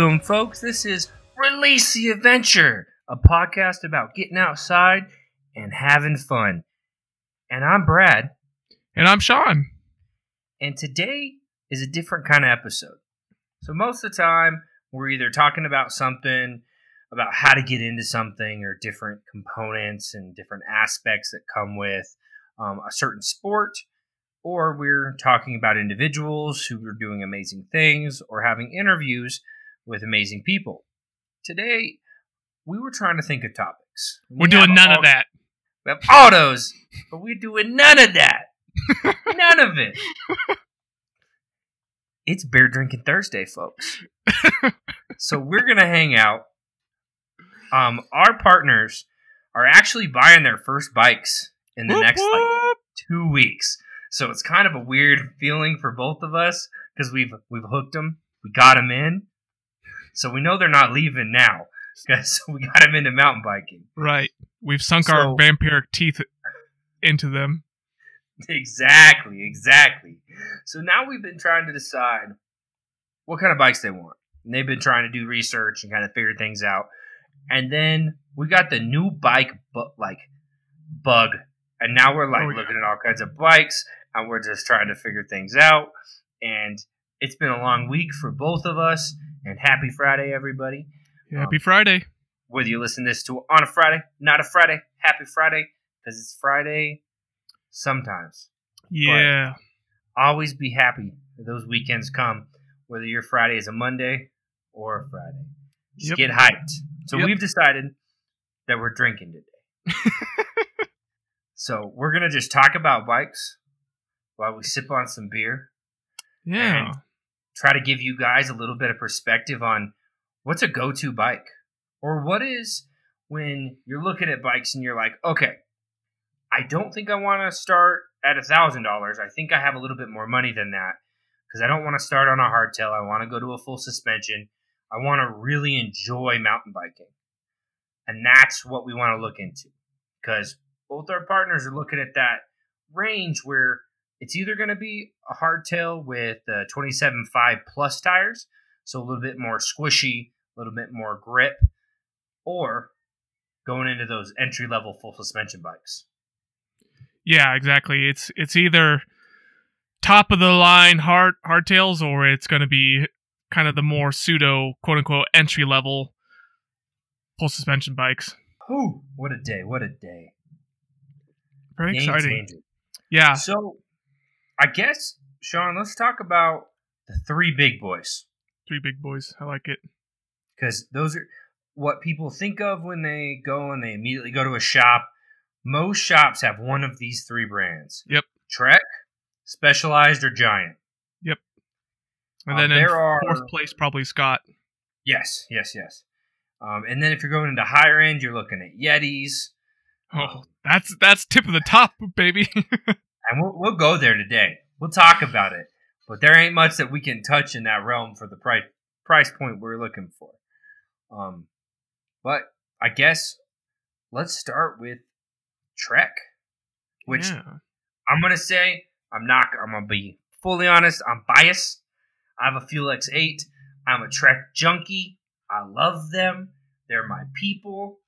Welcome, folks. This is Release the Adventure, a podcast about getting outside and having fun. And I'm Brad, And I'm Sean. and today is a different kind of episode. So, most of the time, we're either talking about something, about how to get into something, or different components and different aspects that come with um, a certain sport, or we're talking about individuals who are doing amazing things or having interviews with amazing people. Today, we were trying to think of topics. We're We doing none all- of that. We have autos, but we're doing none of that. none of it. It's beer drinking Thursday, folks. so we're gonna hang out. Um, our partners are actually buying their first bikes in the Whoop, next like two weeks. So it's kind of a weird feeling for both of us because we've we've hooked them, we got them in, so we know they're not leaving now because we got them into mountain biking. Right. We've sunk So- our vampiric teeth into them. Exactly, exactly. So now we've been trying to decide what kind of bikes they want. And they've been trying to do research and kind of figure things out. And then we got the new bike bu- like bug. And now we're like Oh, yeah. looking at all kinds of bikes and we're just trying to figure things out. And it's been a long week for both of us. And happy Friday, everybody. Happy um, Friday. Whether you listen to this to on a Friday, not a Friday, happy Friday, because it's Friday sometimes Yeah. always be happy that those weekends come, whether your Friday is a Monday or a Friday. Just Yep. get hyped. So Yep. we've decided that we're drinking today. so we're gonna just talk about bikes while we sip on some beer. Yeah. Try to give you guys a little bit of perspective on what's a go-to bike? Or what is when you're looking at bikes and you're like okay i don't think i want to start at a thousand dollars. I think i have a little bit more money than that because i don't want to start on a hardtail. I want to go to a full suspension. I want to really enjoy mountain biking. And that's what we want to look into because both our partners are looking at that range where it's either going to be a hardtail with uh, 27.5 plus tires, so a little bit more squishy, a little bit more grip, or going into those entry level full suspension bikes. Yeah, exactly. It's it's either top of the line hard hardtails or it's going to be kind of the more pseudo quote unquote entry level full suspension bikes. Whew, what a day! What a day! Very Game exciting. changer. Yeah. So, I guess Sean, let's talk about the three big boys Three big boys. I like it. because those are what people think of when they go and they immediately go to a shop. Most shops have one of these three brands. Yep. Trek, Specialized, or Giant. Yep. And Uh, then in there are- fourth place probably Scott. Yes, yes, yes. Um, and then if you're going into higher end, you're looking at Yetis, Oh, that's that's tip of the top, baby. and we'll we'll go there today. We'll talk about it, but there ain't much that we can touch in that realm for the price price point we're looking for. Um, but I guess let's start with Trek, which yeah. I'm gonna say I'm not. I'm gonna be fully honest. I'm biased. I have a Fuel X8. I'm a Trek junkie. I love them. They're my people.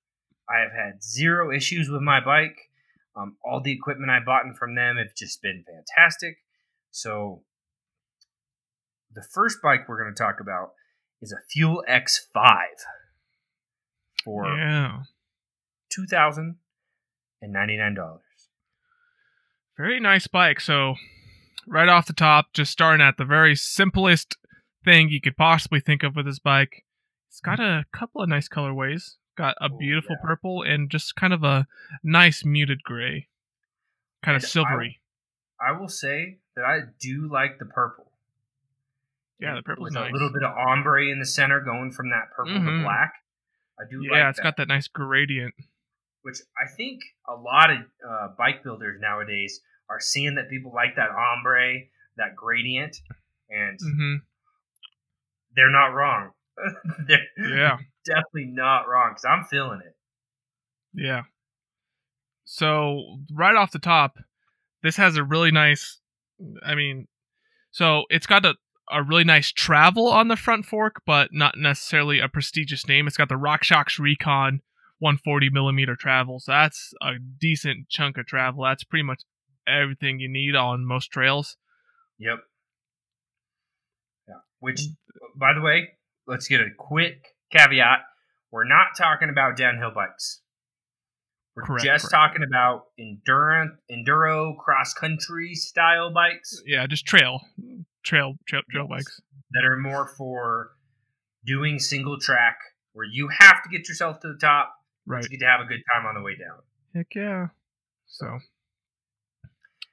I have had zero issues with my bike. Um, all the equipment I bought from them have just been fantastic. So, the first bike we're going to talk about is a Fuel X5 for Yeah. two thousand and ninety nine dollars. Very nice bike. So, right off the top, just starting at the very simplest thing you could possibly think of with this bike. It's got a couple of nice colorways. Got a Oh, beautiful yeah. purple and just kind of a nice muted gray. Kind of And I- silvery. I will say that I do like the purple. yeah, the purple is nice. a little bit of ombre in the center, going from that purple to Mhm. black. I do yeah, like it's that, got that nice gradient. which I think a lot of uh, bike builders nowadays are seeing that people like that ombre, that gradient, and hmm they're not wrong. they're Yeah. Definitely not wrong because I'm feeling it. Yeah. So right off the top, this has a really nice. I mean, so it's got a, a really nice travel on the front fork, but not necessarily a prestigious name. It's got the RockShox Recon 140 millimeter travel, so that's a decent chunk of travel. That's pretty much everything you need on most trails. Yep. Yeah. Which, mm. by the way, let's get a quick caveat. We're not talking about downhill bikes. We're Correct, just correct. talking about endurance, enduro, cross country style bikes Yeah, just trail, trail, trail, trail Yes. bikes. that are more for doing single track, where you have to get yourself to the top. but Right. You get to have a good time on the way down. Heck yeah. So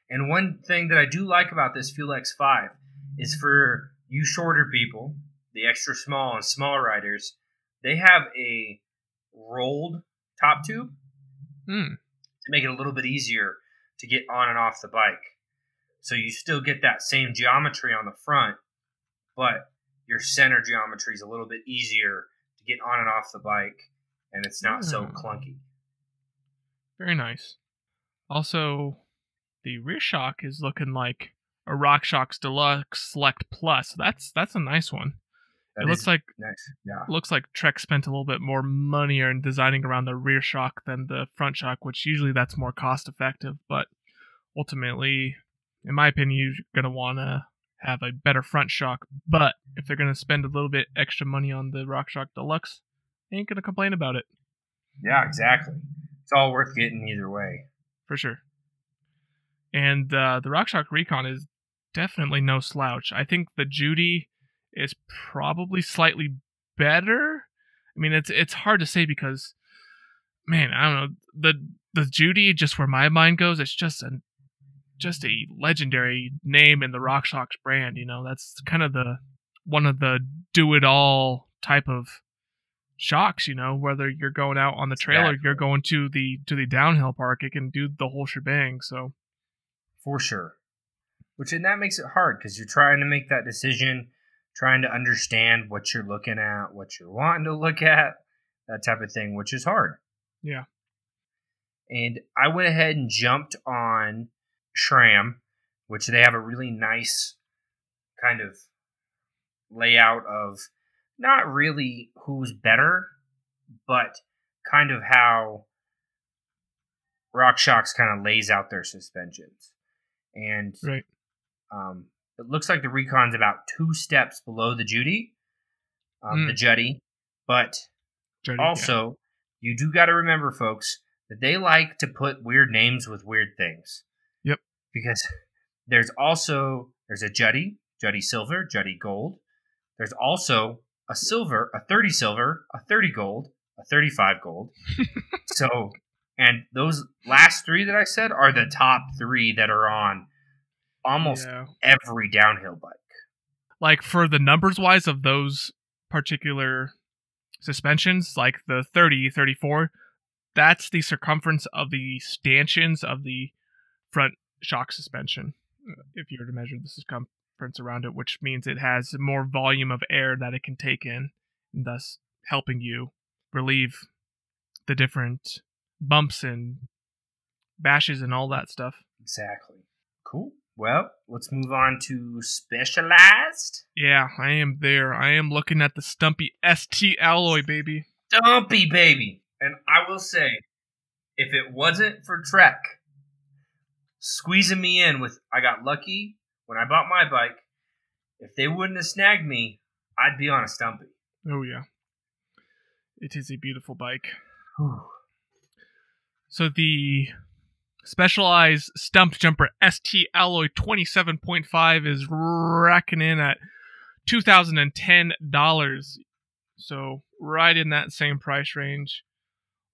And one thing that I do like about this Fuel X5 is for you shorter people, the extra small and small riders, they have a rolled top tube hmm, to make it a little bit easier to get on and off the bike. So you still get that same geometry on the front, but your center geometry is a little bit easier to get on and off the bike, and it's not so Hmm. clunky. very nice. Also, the rear shock is looking like a RockShox Deluxe Select Plus. That's that's a nice one. That it looks like nice. Yeah. looks like Trek spent a little bit more money in designing around the rear shock than the front shock, which usually that's more cost effective. But ultimately, in my opinion, you're gonna want to have a better front shock. But if they're gonna spend a little bit extra money on the RockShox Deluxe, they ain't gonna complain about it Yeah, exactly. It's all worth getting either way. for sure. And uh, the RockShox Recon is definitely no slouch. I think the Judy is probably slightly better. I mean, it's it's hard to say because, man, I don't know the the Judy. Just where my mind goes, it's just a just a legendary name in the RockShox brand. You know, that's kind of the one of the do it all type of shocks. You know, whether you're going out on the trail or you're going to the to the downhill park, it can do the whole shebang. So for sure. Which and that makes it hard because you're trying to make that decision, trying to understand what you're looking at, what you're wanting to look at, that type of thing, which is hard. Yeah. And I went ahead and jumped on SRAM, which they have a really nice kind of layout of not really who's better, but kind of how RockShox kind of lays out their suspensions. And right, um, it looks like the Recon's about two steps below the Judy, um, Mm. the Juddy. But Jody, yeah. also, you do got to remember, folks, that they like to put weird names with weird things. Yep. Because there's also there's a Juddy, Juddy Silver, Juddy Gold. There's also a silver, a 30 silver, a 30 gold, a 35 gold. so, and those last three that I said are the top three that are on almost Yeah. every downhill bike. like for the numbers wise of those particular suspensions like the 30 34 that's the circumference of the stanchions of the front shock suspension if you were to measure the circumference around it which means it has more volume of air that it can take in and thus helping you relieve the different bumps and bashes and all that stuff Exactly. Cool. Well, let's move on to specialized. yeah i am there i am looking at the stumpy st alloy baby Stumpy, baby. And I will say, if it wasn't for Trek squeezing me in with, I got lucky when I bought my bike. If they wouldn't have snagged me, I'd be on a Stumpy. Oh yeah. It is a beautiful bike. Whew. So the specialized Stumpjumper ST Alloy 27.5 is racking in at $2010. So right in that same price range,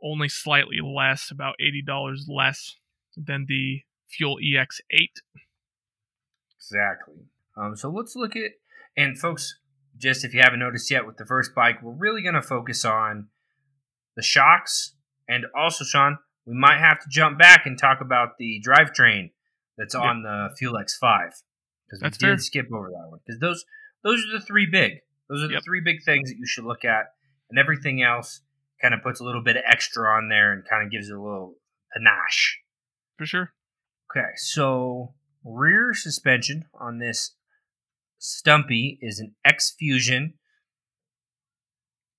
only slightly less, about $80 less than the Fuel E EX8. Exactly. Um, so let's look at, and folks, just if you haven't noticed yet with the first bike, we're really going to focus on the shocks. And also, Sean, we might have to jump back and talk about the drivetrain that's Yep. on the Fuel X5. Because we did fair. skip over that one. Because those, those are the three big. Those are the three big things that you should look at. And everything else kind of puts a little bit of extra on there and kind of gives it a little panache. For sure. Okay, so rear suspension on this Stumpy is an X Fusion.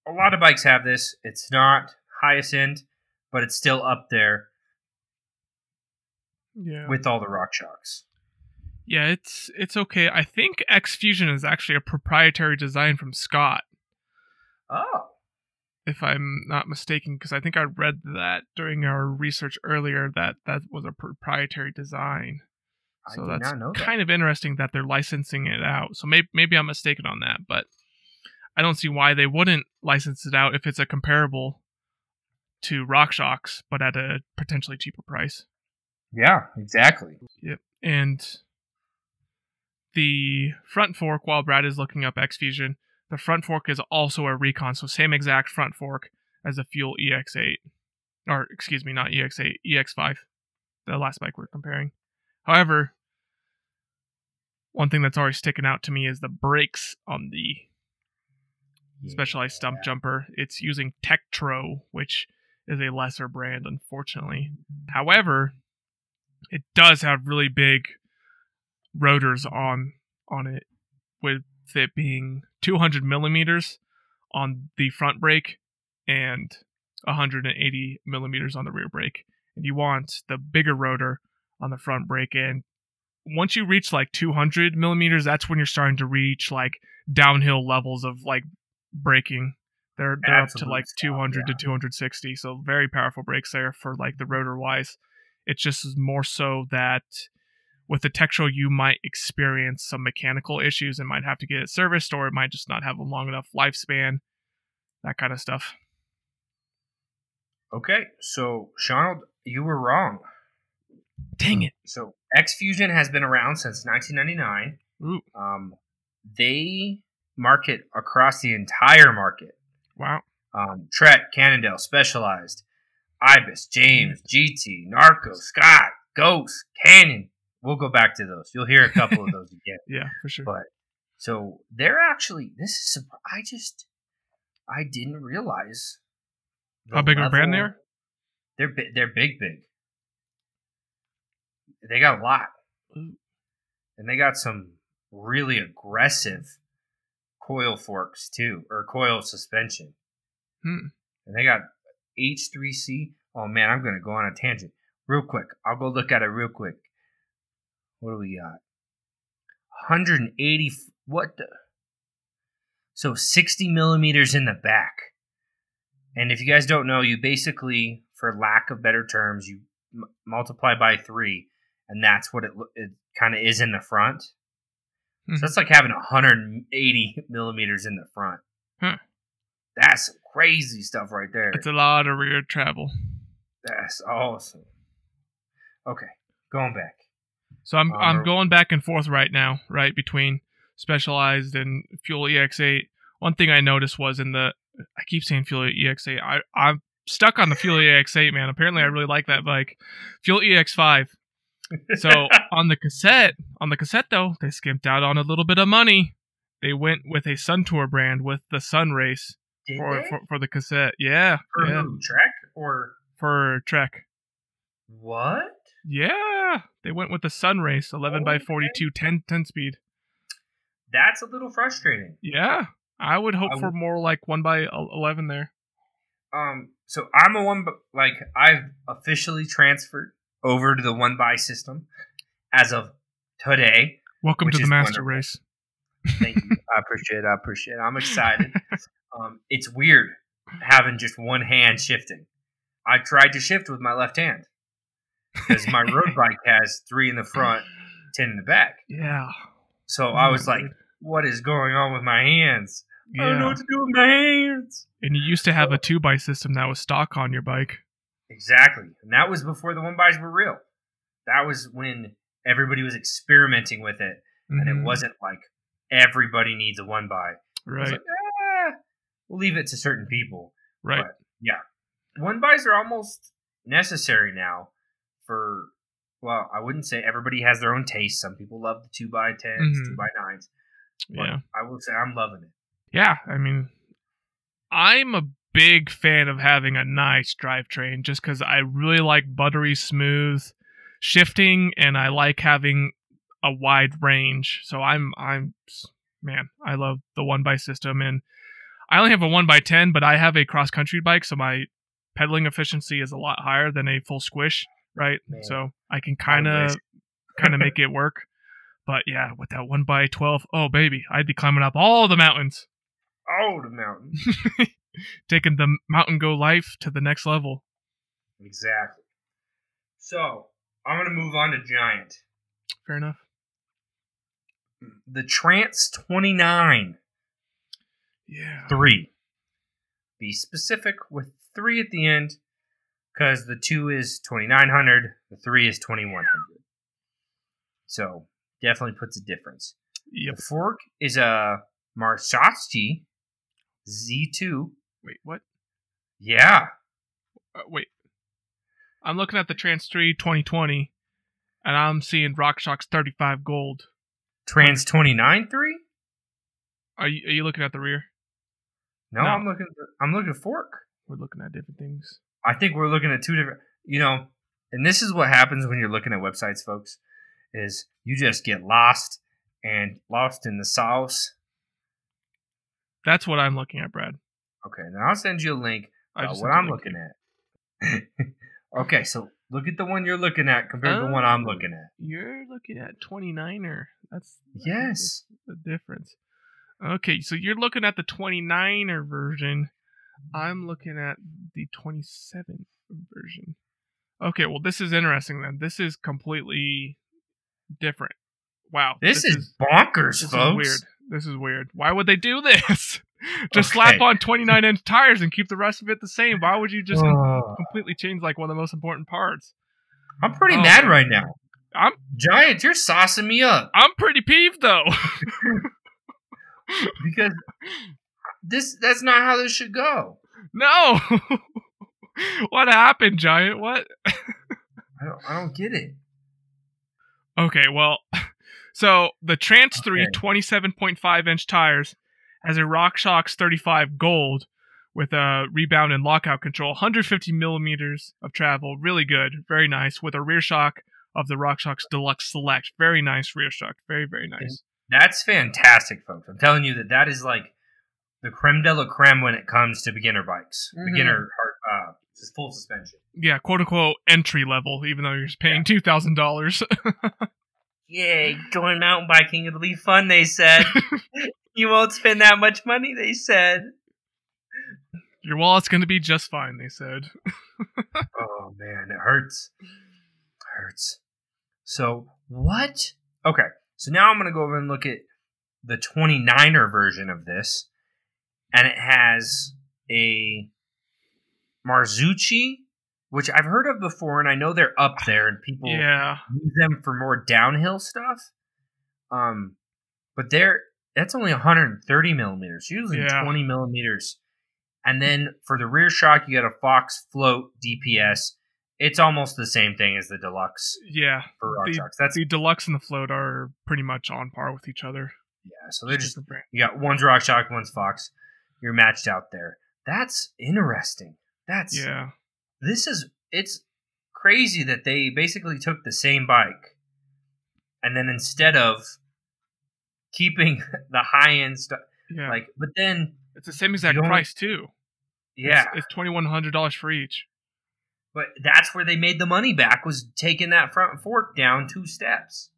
A lot of bikes have this. It's not highest end, but it's still up there Yeah. with all the RockShox. Yeah, it's it's okay. I think X Fusion is actually a proprietary design from Scott, Oh, if I'm not mistaken, because I think I read that during our research earlier that that was a proprietary design. I So did that's not know that. kind of interesting that they're licensing it out. So maybe maybe I'm mistaken on that, but I don't see why they wouldn't license it out if it's a comparable to RockShox, but at a potentially cheaper price. yeah, exactly. Yep. And the front fork while Brad is looking up X Fusion, the front fork is also a recon, so same exact front fork as the Fuel EX8. Or excuse me, not EX8, EX5, the last bike we're comparing. However, one thing that's always sticking out to me is the brakes on the specialized Stumpjumper. It's using Tektro, which is a lesser brand, unfortunately. However, it does have really big rotors on on it, with it being 200 millimeters on the front brake and 180 millimeters on the rear brake. And you want the bigger rotor on the front brake. And once you reach like 200 millimeters, that's when you're starting to reach like downhill levels of like braking. They're they're up to like stop, 200 yeah. to 260, so very powerful brakes there for like the rotor wise. It's just more so that with the Tektro you might experience some mechanical issues and might have to get it serviced, or it might just not have a long enough lifespan. That kind of stuff. Okay, so Sean, you were wrong. Dang it! So X Fusion has been around since 1999. Ooh, Um, they market across the entire market. Wow. Um, Trek, Cannondale, Specialized, Ibis, Jamis, GT, Norco, Scott, Ghost, Cannon. We'll go back to those. You'll hear a couple of those again. Yeah, for sure. But so they're actually this is I just I didn't realize How big of a brand they are? They're they're big big. They got a lot, and they got some really aggressive coil forks too, or coil suspension. Hmm. And they got H3C. Oh man, I'm gonna go on a tangent real quick. I'll go look at it real quick. What do we got? 180. What? The? So 60 millimeters in the back. And if you guys don't know, you basically, for lack of better terms, you m- multiply by three, and that's what it, it kind of is in the front. Mhm. So that's like having 180 millimeters in the front. Huh. That's some crazy stuff right there. It's a lot of rear travel. That's awesome. Okay, going back. So I'm Um, I'm going back and forth right now, right between Specialized and Fuel EX8. One thing I noticed was in the I keep saying Fuel EX8. I I'm stuck on the Fuel EX8, man. Apparently, I really like that bike. Fuel EX5. So on the cassette, on the cassette though, they skimped out on a little bit of money. They went with a Suntour brand with the SunRace for, for for the cassette. Yeah, For yeah? Trek or for Trek. what? Yeah, they went with the SunRace, 11 by 42, 10, 10 speed. That's a little frustrating. Yeah, I would hope I for would- more like one by eleven there. Um, so I'm a one, bu- like I've officially transferred over to the one by system as of today. Welcome to the master wonderful. race. Thank you. I appreciate it. I appreciate it. I'm excited. um, it's weird having just one hand shifting. I tried to shift with my left hand because my road bike has three in the front, ten in the back. Yeah. So I was like, "What is going on with my hands? I don't know what to do with my hands." And you used to have a two by system that was stock on your bike. Exactly, and that was before the one buys were real. That was when everybody was experimenting with it, and Mhm. it wasn't like everybody needs a one buy. Right. like, "Ah, we'll leave it to certain people. Right. but- One buys are almost necessary now for. Well, I wouldn't say everybody has their own taste. Some people love the two by 10s Mhm. two by nines. Yeah. I will say I'm loving it. Yeah. I mean, I'm a big fan of having a nice drivetrain just because I really like buttery smooth shifting and I like having a wide range. So I'm I'm man, I love the one by system, and I only have a one by ten, but I have a cross country bike, so my pedaling efficiency is a lot higher than a full squish, right? Man. So I can kind of kind of make it work. But yeah, with that one by twelve, oh baby, I'd be climbing up all the mountains, Oh, the mountain. taking the mountain go life to the next level. exactly. So I'm gonna move on to Giant. Fair enough. The Trance 29 Yeah. three. Be specific with three at the end, because the two is 2900, the three is 2100. So definitely puts a difference. Yep. The fork is a Marzocchi Z2. Wait, what? Yeah, Uh, wait. I'm looking at the Trance 3 2020, and I'm seeing RockShox 35 gold. Trance 29 three. Are you, are you looking at the rear? No, No. I'm looking. I'm looking at fork. We're looking at different things. I think we're looking at two different. You know, and this is what happens when you're looking at websites, folks. Is you just get lost and lost in the sauce. That's what I'm looking at, Brad. Okay, now I'll send you a link. Uh, what I'm looking at. okay, so look at the one you're looking at compared to the one I'm Oh. looking at. You're looking at 29er. That's that's Yes. the difference. Okay, so you're looking at the 29er version. I'm looking at the 27 version. Okay, well this is interesting then. This is completely different. Wow. This, is, bonkers, folks. this folks. is weird. This is weird. Why would they do this? just slap on 29 inch tires and keep the rest of it the same. Why would you just Oh, completely change like one of the most important parts? I'm pretty Oh, mad right now. I'm Giant, you're saucing me up I'm pretty peeved though. because this that's not how this should go. no. what happened, Giant? What? I don't I don't get it. Okay, well, so the Trance 3 27.5 inch tires has a RockShox 35 Gold with a rebound and lockout control, 150 millimeters of travel, really good, very nice, with a rear shock of the RockShox Deluxe Select, very nice rear shock, very very nice. That's fantastic, folks. I'm telling you that that is like the creme de la creme when it comes to beginner bikes, Mhm. beginner hard, uh, just full suspension. Yeah, quote unquote entry level, even though you're paying two thousand dollars. Yay, going mountain biking, it'll be fun, they said. you won't spend that much money, they said. Your wallet's gonna be just fine, they said. Oh man, it hurts. hurts. So, what? Okay, so now I'm going to go over and look at the 29er version of this. And it has a Marzocchi, which I've heard of before, and I know they're up there, and people Yeah, use them for more downhill stuff. Um, but they're that's only 130 millimeters, usually Yeah. 20 millimeters. And then for the rear shock, you got a Fox Float DPS. It's almost the same thing as the deluxe yeah. for rock The- shocks. That's The deluxe and the float are pretty much on par with each other. yeah. So they're just Different brand. you got one's rock shock, one's Fox. You're matched out there. That's interesting. That's Yeah. this is it's crazy that they basically took the same bike and then instead of keeping the high end stuff Yeah. like but then it's the same exact price too. yeah It's, it's twenty one hundred dollars for each. but that's where they made the money back was taking that front fork down two steps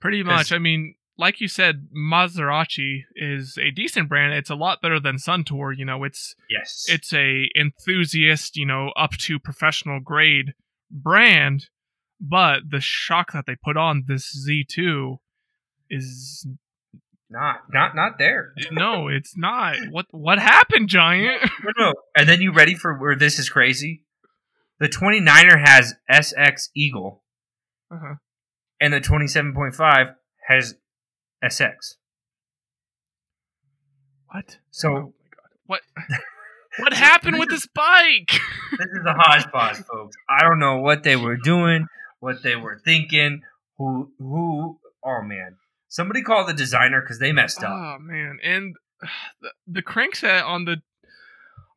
Pretty much. I mean, like you said, Marzocchi is a decent brand. It's a lot better than Suntour. You know, it's yes it's a enthusiast, you know, up to professional grade brand, but the shock that they put on this Z2 is not not not there no, it's not. What what happened, Giant? no, no. and then you ready for where this is crazy the 29er has sx eagle Uh-huh. and the 27.5 has sx What? so oh my god. What what happened with this bike? this is a hodgepodge, folks. I don't know what they were doing, what they were thinking, who who. Oh man, somebody call the designer because they messed up. Oh man, and the, the crankset on the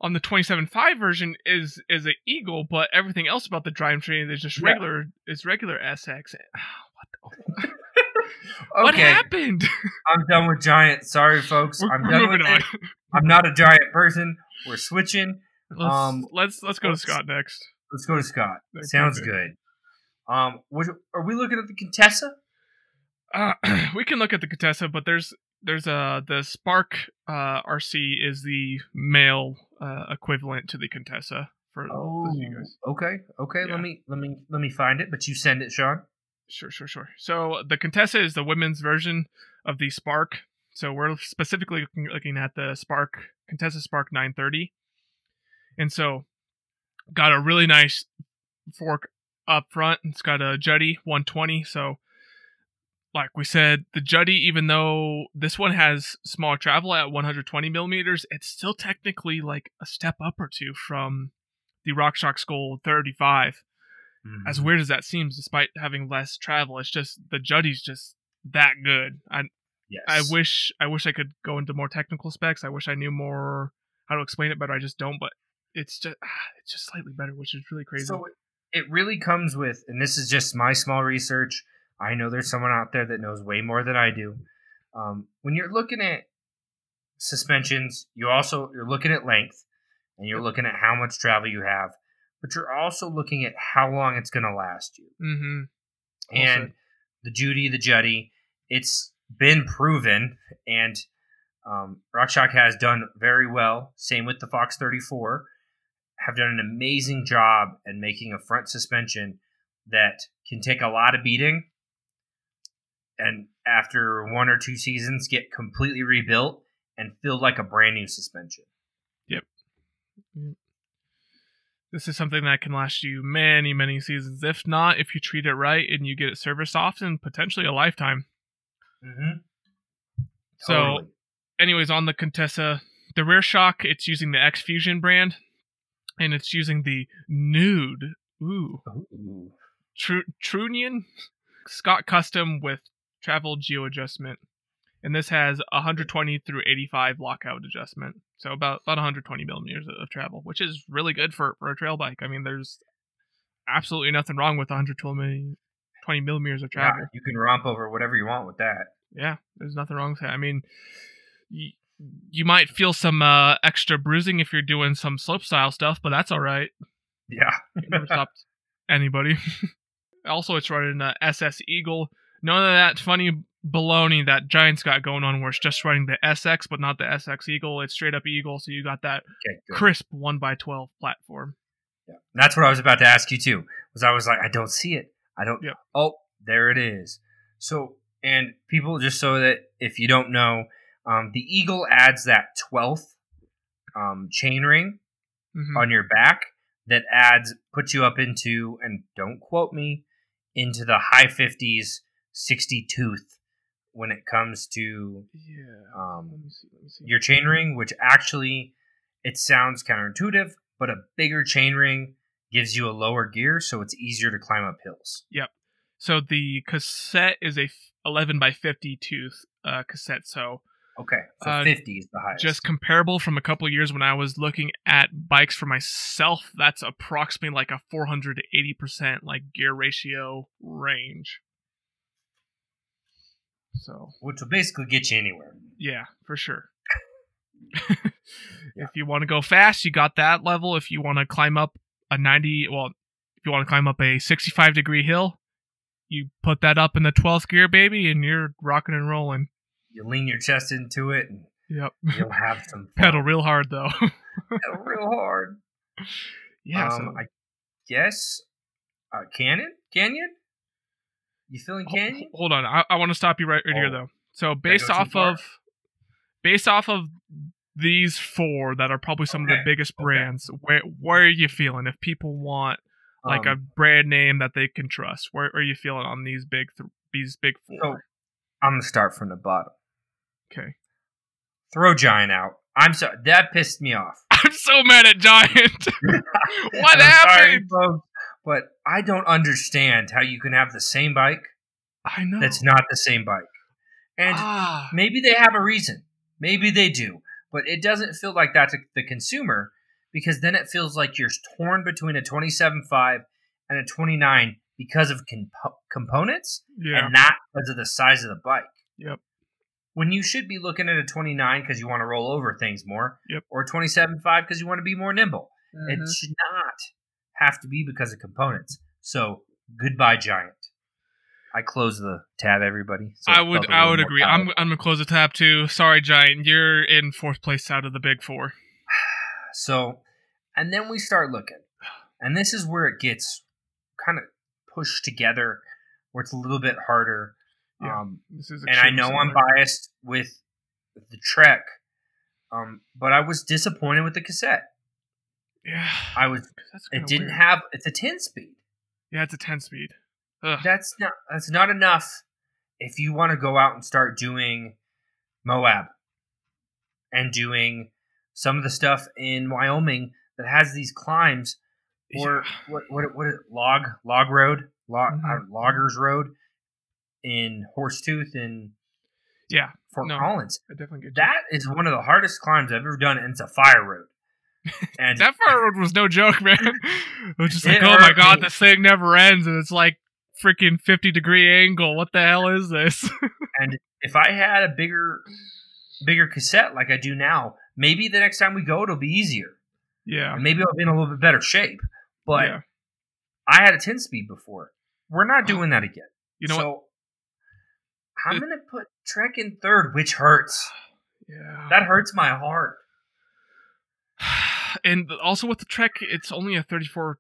on the 27.5 version is is an eagle, but everything else about the drivetrain is just Yeah. regular is regular SX. What the, What happened? I'm done with Giant. Sorry, folks. We're, I'm we're done with on. it. I'm not a Giant person. We're switching. Let's, Um, let's let's go to let's- Scott next. Let's go to Scott. Okay, Sounds good. good. Um, what, are we looking at the Contessa? Uh, we can look at the Contessa, but there's there's uh the Spark uh RC is the male uh, equivalent to the Contessa for Oh, you guys. okay, okay. Yeah. Let me let me let me find it. But you send it, Sean. Sure, sure, sure. So the Contessa is the women's version of the Spark. So we're specifically looking, looking at the Spark Contessa Spark 930, and so got a really nice fork up front. It's got a Juddy 120. So, like we said, the Juddy, even though this one has small travel at 120 millimeters, it's still technically like a step up or two from the RockShox Gold 35 as Mhm. weird as that seems, despite having less travel, it's just the Juddy's just that good. I yes, I wish I wish I could go into more technical specs. I wish I knew more how to explain it better. I just don't. But it's just it's just slightly better, which is really crazy. So it- it really comes with, and this is just my small research. I know there's someone out there that knows way more than I do. Um, when you're looking at suspensions, you also you're looking at length, and you're looking at how much travel you have, but you're also looking at how long it's going to last you. mm-hmm. And said. the Judy, the Juddy, it's been proven, and um, RockShox has done very well. Same with the Fox 34, have done an amazing job at making a front suspension that can take a lot of beating, and after one or two seasons, get completely rebuilt and feel like a brand new suspension. Yep. This is something that can last you many, many seasons. If not, if you treat it right and you get it serviced often, potentially a lifetime. Mm-hmm. So- anyways, on the Contessa, the rear shock, it's using the X Fusion brand, and it's using the Nude. Ooh, Ooh. Tru- Trunnion Scott Custom with travel geo adjustment, and this has 120 through 85 lockout adjustment. So about about 120 millimeters of travel, which is really good for for a trail bike. I mean, there's absolutely nothing wrong with 120 20 millimeters of Yeah, travel. you can romp over whatever you want with that. Yeah, there's nothing wrong with that. I mean, you, you might feel some uh, extra bruising if you're doing some slope style stuff, but that's all right. Yeah. Never stopped anybody. also, it's running uh, SS Eagle. None of that funny baloney that Giants got going on, where it's just running the SX but not the SX Eagle. It's straight up Eagle, so you got that Okay, crisp one x twelve platform. Yeah. That's what I was about to ask you too. Was I was like, I don't see it. I don't. Yep. Oh, there it is. So, and people, just so that if you don't know, um, the Eagle adds that twelfth um, chain ring Mhm. on your back that adds puts you up into and don't quote me into the high fifties, sixty tooth when it comes to Yeah. um, Let me see. Let me see. your chain ring, which actually it sounds counterintuitive, but a bigger chain ring gives you a lower gear, so it's easier to climb up hills. Yep. So the cassette is a f- 11 by 50 tooth uh, cassette. So Okay, so Uh, 50 is the highest. just comparable from a couple years when I was looking at bikes for myself, that's approximately like a 400 to 80% like gear ratio range. So, which will basically get you anywhere. yeah, for sure. If you want to go fast, you got that level. If you want to climb up a 90, well, if you want to climb up a 65 degree hill, you put that up in the 12th gear, baby, and you're rocking and rolling. You lean your chest into it, and Yep. you'll have some fun. Pedal real hard though. Pedal real hard. yeah. um, so I guess uh, Canyon, Canyon. You feeling Ho- Canyon? Hold on, I, I want to stop you right, right here Oh. though. So based off of based off of these four that are probably some of the biggest okay. brands, where where are you feeling? If people want like a Um, brand name that they can trust, where, are you feeling on these big th- these big four? So I'm gonna start from the bottom. okay, Throw Giant out. I'm sorry. That pissed me off. I'm so mad at Giant. what I'm sorry, happened? folks, but I don't understand how you can have the same bike I know. that's not the same bike. And ah, maybe they have a reason. Maybe they do. But it doesn't feel like that to the consumer because then it feels like you're torn between a 27.5 and a 29 because of compo- components Yeah. and not because of the size of the bike. Yep. When you should be looking at a 29 because you want to roll over things more, Yep. or 27.5 because you want to be more nimble. It Mhm. should not have to be because of components. So goodbye, Giant. I close the tab, everybody. So I would I would agree. I'm. I'm gonna close the tab too. Sorry, Giant. You're in fourth place out of the big four. So, and then we start looking, and this is where it gets kind of pushed together, where it's a little bit harder. Yeah. Um, This is and I know I'm biased with the Trek, um, but I was disappointed with the cassette. Yeah. I was. It didn't weird. have. It's a 10 speed. Yeah, it's a ten speed. Ugh. That's not. That's not enough. If you want to go out and start doing Moab and doing some of the stuff in Wyoming that has these climbs, or Yeah. what what what log log road log uh, loggers road in Horsetooth and Yeah, Fort no. Collins. I definitely get you. That is one of the hardest climbs I've ever done, and it's a fire road. And That fire road was no joke, man. It was just like, oh my god, me. this thing never ends, and it's like freaking fifty degree angle. What the hell is this? And if I had a bigger bigger cassette like I do now, maybe the next time we go it'll be easier, yeah, and maybe I'll be in a little bit better shape. But yeah. I had a ten speed before. We're not doing that again. You know so what? I'm gonna put Trek in third, which hurts. Yeah. That hurts my heart. and also with the Trek, it's only a 34,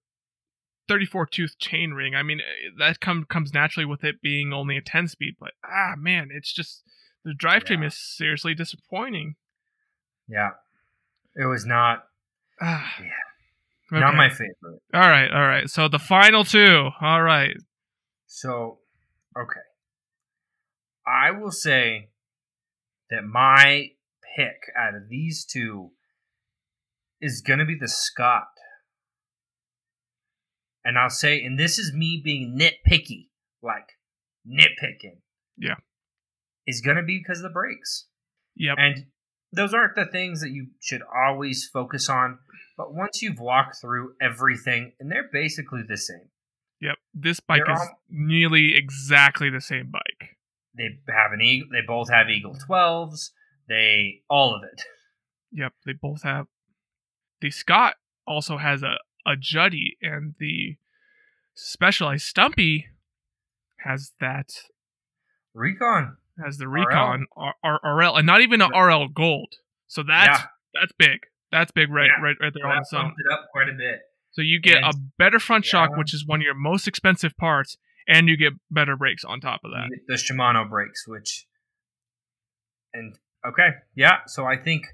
34 tooth chain ring. I mean, eh, that come, comes naturally with it being only a 10 speed, but ah, man, it's just the drivetrain Yeah. is seriously disappointing. Yeah, it was not Ah. Yeah. Okay. not my favorite. All right, all right. So the final two. All right. So, okay. I will say that my pick out of these two is going to be the Scott. And I'll say, and this is me being nitpicky, like nitpicking. Yeah. Is going to be because of the brakes. Yep. And those aren't the things that you should always focus on. But once you've walked through everything, and they're basically the same. Yep. This bike They're is all- nearly exactly the same bike. They have an eagle. They both have Eagle twelves. They all of it. Yep. They both have. The Scott also has a, a Juddy, and the Specialized Stumpy has that Recon. has the RL. Recon R- R- RL, and not even a Yeah. RL Gold. So that's Yeah. that's big. That's big right Yeah. right right there on that its own. it up quite a bit. So you get a better front shock, which is one of your most expensive parts, and you get better brakes on top of that. The Shimano brakes, which and okay, yeah. So I think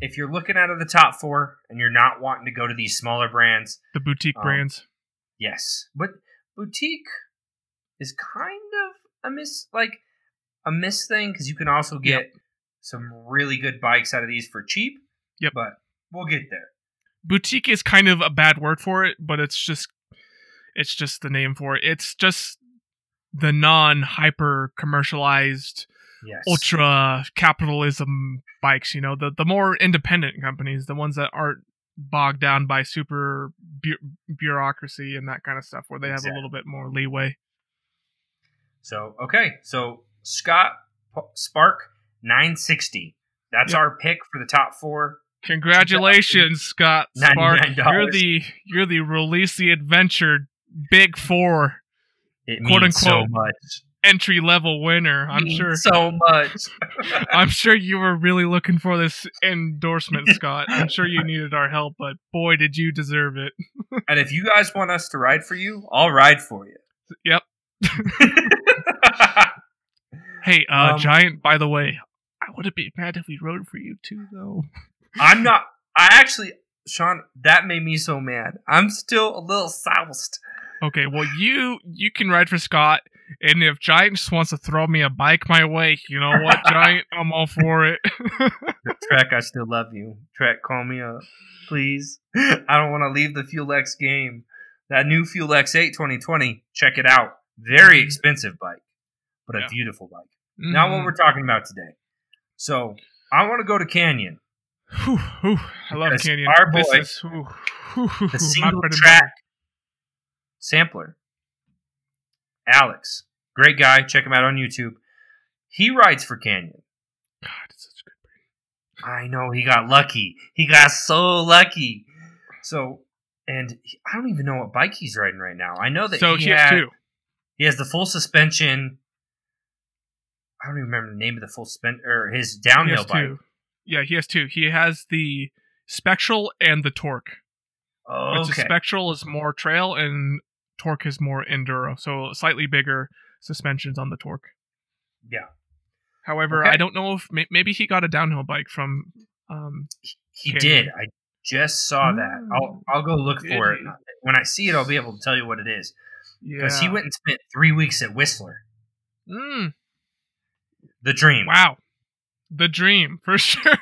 if you're looking out of the top four and you're not wanting to go to these smaller brands, The boutique Um, brands. yes, but boutique is kind of a miss, like a miss thing because you can also get some really good bikes out of these for cheap. Yep. but we'll get there. boutique is kind of a bad word for it, but it's just it's just the name for it. It's just the non hyper commercialized Yes, ultra capitalism bikes, you know, the the more independent companies, the ones that aren't bogged down by super bu- bureaucracy and that kind of stuff where they have a little bit more leeway. So okay, so Scott P- Spark 960. That's Yep. our pick for the top four. Congratulations, Scott Spark. You're the you're the release the adventure big 4 It Quote, means so unquote. much. Entry level winner. I'm Means sure so much. I'm sure you were really looking for this endorsement, Scott. I'm sure you needed our help, but boy, did you deserve it. and if you guys want us to ride for you, I'll ride for you. Yep. Hey, uh, Um, Giant, by the way, I wouldn't be mad if we rode for you too, though. I'm not. I actually, Sean, that made me so mad. I'm still a little soused. Okay, well, you you can ride for Scott, and if Giant just wants to throw me a bike my way, you know what, Giant, I'm all for it. Trek, I still love you. Trek, call me up, please. I don't want to leave the Fuel X game. That new Fuel X8 2020, check it out. Very expensive bike, but a Yeah. beautiful bike. Not what Mhm. we're talking about today. So I want to go to Canyon, Whew, whew, I love Canyon. our boy, is whew, the single track sampler. Alex, great guy. Check him out on YouTube. He rides for Canyon. God, it's such a good brand. I know he got lucky. He got so lucky. So, and he- I don't even know what bike he's riding right now. I know that So he, he has two. He has the full suspension. I don't even remember the name of the full suspension or his downhill bike. two. Yeah, he has two. He has the Spectral and the Torque. Oh, Which okay. Spectral is more trail and Torque is more enduro. So slightly bigger suspensions on the Torque. Yeah. However, Okay. I don't know if maybe he got a downhill bike from. Um, He did. I just saw that. I'll I'll go look Did for it. When I see it, I'll be able to tell you what it is. yeah. Because he went and spent three weeks at Whistler. Mm, The dream. wow, the dream for sure.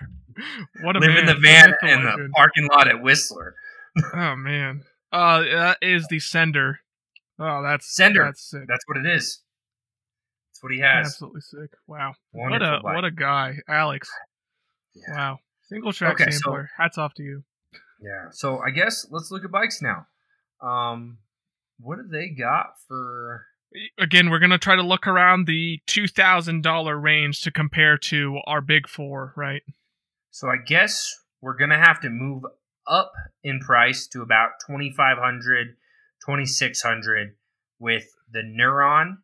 what a Live in the van in the parking lot at Whistler. Oh man. Uh, that is the sender. Oh, that's Sender. That's sick. That's what it is. That's what he has. Absolutely sick. Wow. Wonderful what a bike. what a guy, Alex. Yeah. Wow. Single track Okay, so- sampler. Hats off to you. Yeah. So I guess let's look at bikes now. Um, what do they got for? Again, we're gonna try to look around the two thousand dollar range to compare to our big four, right? So I guess we're gonna have to move up in price to about 2500 2600 with the Neuron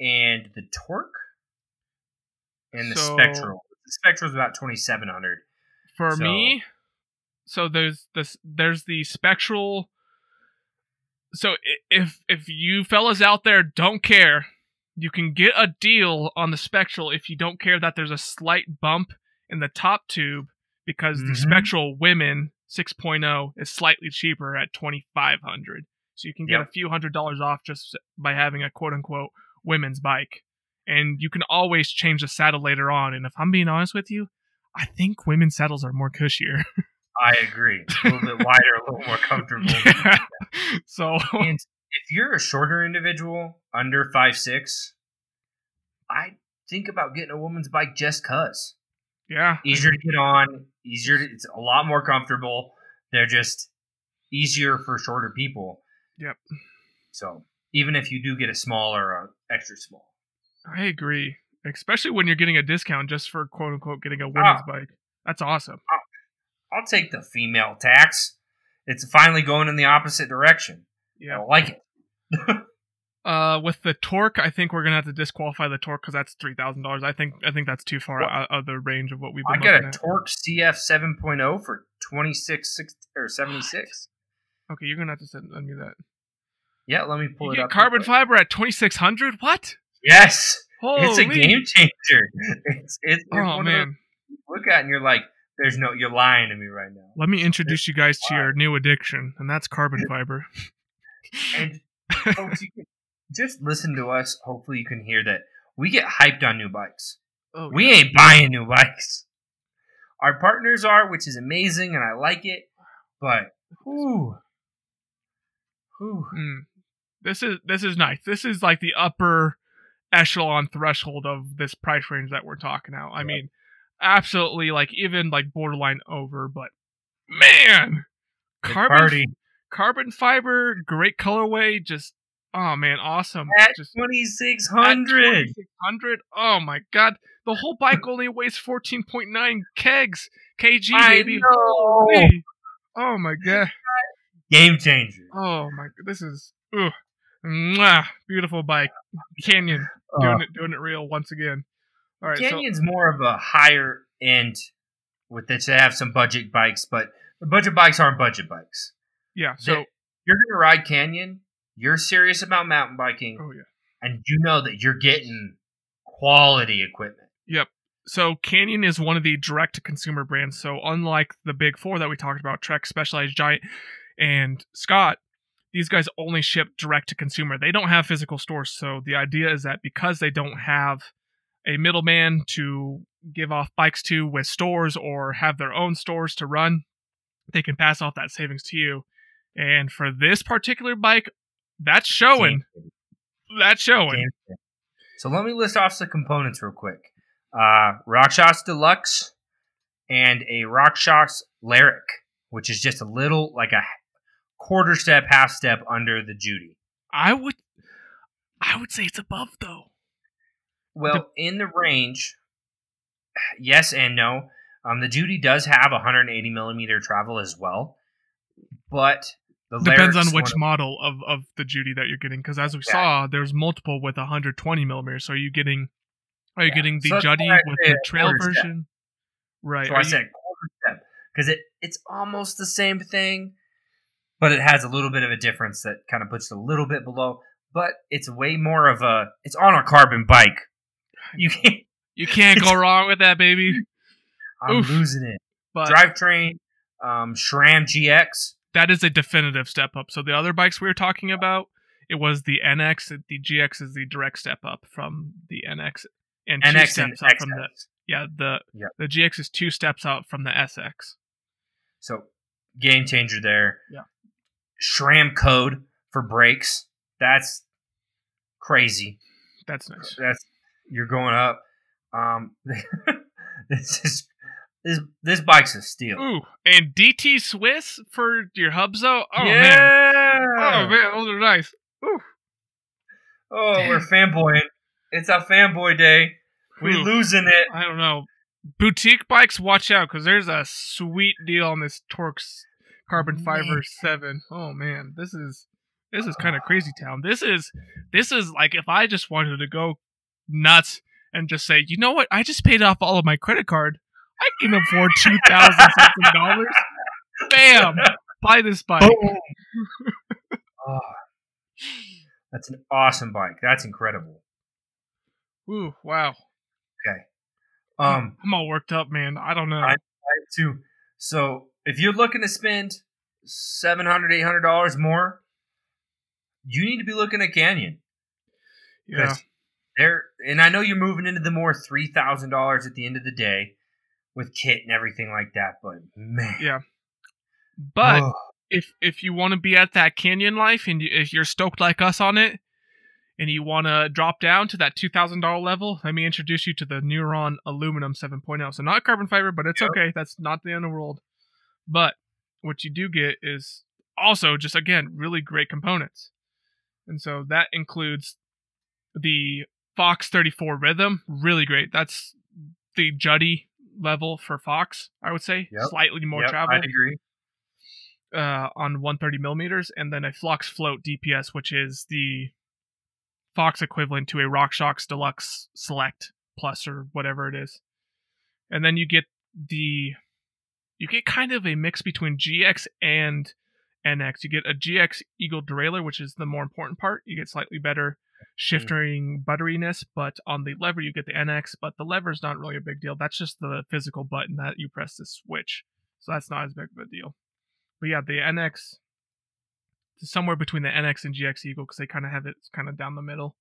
and the Torque and the So- Spectral. The Spectral's about 2700 For So- me, so there's this there's the spectral. So if if you fellas out there don't care, you can get a deal on the spectral if you don't care that there's a slight bump in the top tube because the Mhm. spectral women 6.0 is slightly cheaper at 2500 so you can get Yep. a few hundred dollars off just by having a quote unquote women's bike and you can always change the saddle later on and if i'm being honest with you i think women's saddles are more cushier I agree. A little bit wider, a little more comfortable. yeah. so And if you're a shorter individual, under five six, I think about getting a woman's bike just cause. Yeah Easier to get on, easier to, it's a lot more comfortable. They're just easier for shorter people. Yep. So even if you do get a small or a extra small. i agree especially when you're getting a discount just for quote unquote getting a women's Ah. bike that's awesome I'll take the female tax. It's finally going in the opposite direction. yeah I like it. Uh, with the torque, I think we're gonna have to disqualify the torque because that's three thousand dollars. I think I think that's too far out of the range of what we've I been got a at. Torque CF 7.0 for 26 or 76. okay, you're gonna have to send me that. Yeah, let me pull You it up. carbon fiber at twenty six hundred. What? Yes, Holy! it's a game changer. It's, it's, Oh one of those man, you look at and you're like, "There's no, you're lying to me right now." let me introduce you guys to your new addiction, and that's carbon fiber. And folks, you can just listen to us. Hopefully, you can hear that we get hyped on new bikes. Oh, We ain't buying new bikes. Our partners are, which is amazing, and I like it. But, whew, whew, Mm. This is this is nice. This is like the upper echelon threshold of this price range that we're talking out. I Yep. mean, absolutely like even like borderline over, but man, carbon party carbon fiber, great colorway, just oh man, awesome. at just twenty six hundred. hundred. Oh my god, the whole bike only weighs fourteen point nine kegs kg, I baby. know. Oh my god. Game changer. Oh my, god. this is ugh. Mwah, beautiful bike, Canyon, doing it, doing it real once again. All right, so Canyon's more of a higher end with that they have some budget bikes, but the budget bikes aren't budget bikes. yeah, so You're gonna ride Canyon. You're serious about mountain biking, oh yeah, and you know that you're getting quality equipment. Yep. So Canyon is one of the direct to consumer brands. So unlike the big four that we talked about, Trek, Specialized, Giant, and Scott, these guys only ship direct to consumer. They don't have physical stores. So the idea is that because they don't have a middleman to give off bikes to with stores or have their own stores to run, they can pass off that savings to you. And for this particular bike, that's showing. That's showing. So let me list off some components real quick. Uh, RockShox Deluxe and a RockShox Lyrik, which is just a little like a quarter step, half step under the Judy. I would I would say it's above though. Well, in the range, yes and no. Um, the Judy does have 180 millimeter travel as well, but the Depends on which one model of, of the Judy that you're getting, because as we Yeah. saw, there's multiple with 120 millimeters. So are you getting? Are you Yeah. getting the So that's Judy why I with the trail quarter step. version? Right. So I you- said quarter step because it it's almost the same thing, but it has a little bit of a difference that kind of puts it a little bit below. But it's way more of a it's on a carbon bike. You can't. you can't go wrong with that, baby. I'm Oof. losing it. But Drivetrain, um, SRAM GX. That is a definitive step up. So the other bikes we were talking about, it was the NX. The GX is the direct step up from the NX, and two NX and steps up from the yeah the Yep. the GX is two steps out from the SX. So game changer there. Yeah. SRAM code for brakes. That's crazy. That's nice. That's you're going up. Um, this is this this bike's a steal. Ooh, and DT Swiss for your hubs though. Oh yeah. man, oh man, those are nice. Ooh, Oh, Damn. we're fanboying. It's a fanboy day. We Ooh. losing it. I don't know. Boutique bikes, watch out because there's a sweet deal on this Torque Carbon Man. Fiber Seven. Oh man, this is this is kind of crazy town. This is this is like if I just wanted to go nuts and just say, you know what? I just paid off all of my credit card. I can afford two thousand something dollars. Bam! Buy this bike. Oh, that's an awesome bike. That's incredible. Ooh, wow. Okay. Um, I'm all worked up, man. I don't know. I- too. So if you're looking to spend 700 800 dollars more, you need to be looking at Canyon. yeah. They're and I know you're moving into the more three thousand dollars at the end of the day with kit and everything like that, but man, Yeah. But oh, if if you want to be at that canyon life and you, if you're stoked like us on it and you want to drop down to that $2000 level let me introduce you to the neuron aluminum 7.0 so not carbon fiber but it's Yep. okay. That's not the end of the world. But what you do get is also just again really great components. And so that includes the fox 34 rhythm really great. That's the judy level for fox i would say Yep. slightly more yep, travel I'd agree. uh, on 130 millimeters, and then a Fox Float DPS, which is the Fox equivalent to a RockShox Deluxe Select Plus or whatever it is. And then you get the you get kind of a mix between GX and NX. You get a GX Eagle derailleur, which is the more important part. You get slightly better Mm. shifting butteriness, but on the lever you get the NX, but the lever's not really a big deal. That's just the physical button that you press to switch. So that's not as big of a deal. But yeah, the NX is somewhere between the NX and GX Eagle because they kind of have it kind of down the middle.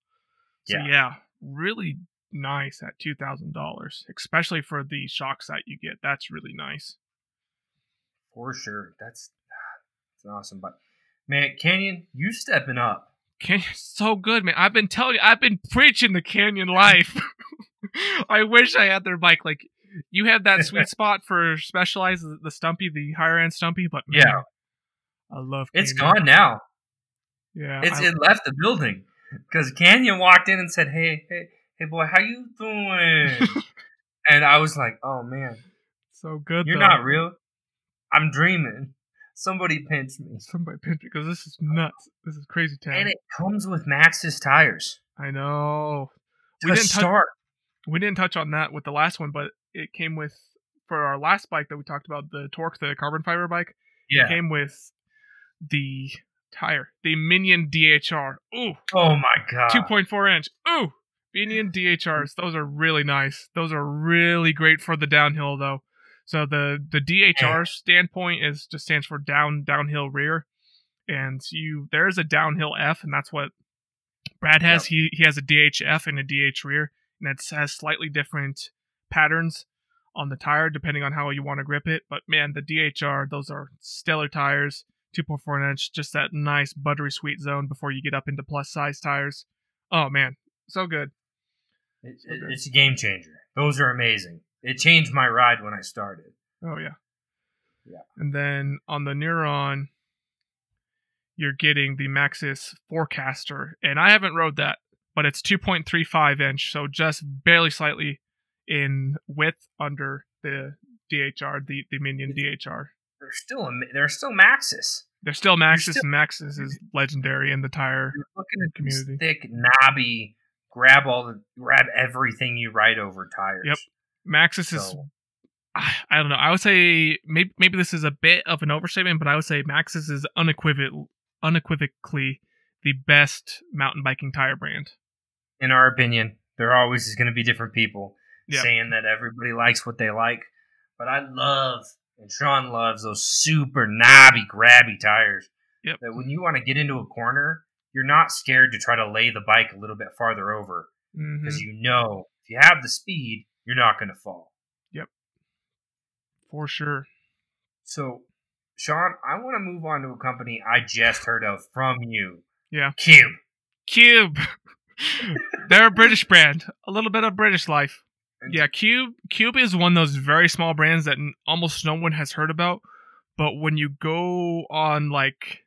So Yeah. yeah, really nice at two thousand dollars, especially for the shocks that you get. That's really nice. For sure. That's ah, that's an awesome bike. Man, Canyon, you stepping up. Canyon, so good, man. I've been telling you, I've been preaching the Canyon life. I wish I had their bike. Like you have that sweet spot for Specialized, the Stumpy, the higher end Stumpy, but man, Yeah. I love. It's gone now. Yeah, It's I- it left the building because Canyon walked in and said, "Hey, hey, hey, boy, how you doing?" and I was like, "Oh man, so good. you're though. not real. I'm dreaming. Somebody pinch me." Somebody pinch me because this is nuts. This is crazy town. And it comes with Maxxis tires I know. to We didn't touch- start. We didn't touch on that with the last one, but it came with for our last bike that we talked about, the Torque, the carbon fiber bike. yeah. came with the tire, the Minion DHR. Ooh, Oh my god. 2.4 inch. Ooh, Minion DHRs. Those are really nice. Those are really great for the downhill though. So the the DHR standpoint is just stands for down downhill rear, and you there's a downhill F, and that's what Brad has. He he has a DHF and a DH rear, and it has slightly different patterns on the tire depending on how you want to grip it. But man, the DHR, those are stellar tires, 2.4 inch, just that nice buttery sweet zone before you get up into plus size tires. Oh man, so good. It- So it- good. it's a game changer. Those are amazing. It changed my ride when I started. Oh yeah. Yeah. And then on the Neuron, you're getting the Maxxis Forekaster, and I haven't rode that. but it's 2.35 inch, so just barely slightly in width under the DHR, the, the Minion DHR. They're still a, they're still Maxxis. They're still Maxxis, still- and Maxxis is legendary in the tire. You're looking at Community. thick, knobby, grab all the grab everything you ride over tires. Yep. Maxxis is So, I I don't know. I would say maybe maybe this is a bit of an overstatement, but I would say Maxxis is unequivocal, unequivocally the best mountain biking tire brand. in our opinion, there always is going to be different people Yep. saying that everybody likes what they like. But I love, and Sean loves those super knobby, grabby tires. Yep. That when you want to get into a corner, you're not scared to try to lay the bike a little bit farther over mm-hmm. because you know if you have the speed, you're not going to fall. Yep. For sure. So, Sean, I want to move on to a company I just heard of from you. Yeah. Cube. Cube. They're a British brand. A little bit of British life. Yeah, Cube Cube is one of those very small brands that almost no one has heard about. But when you go on like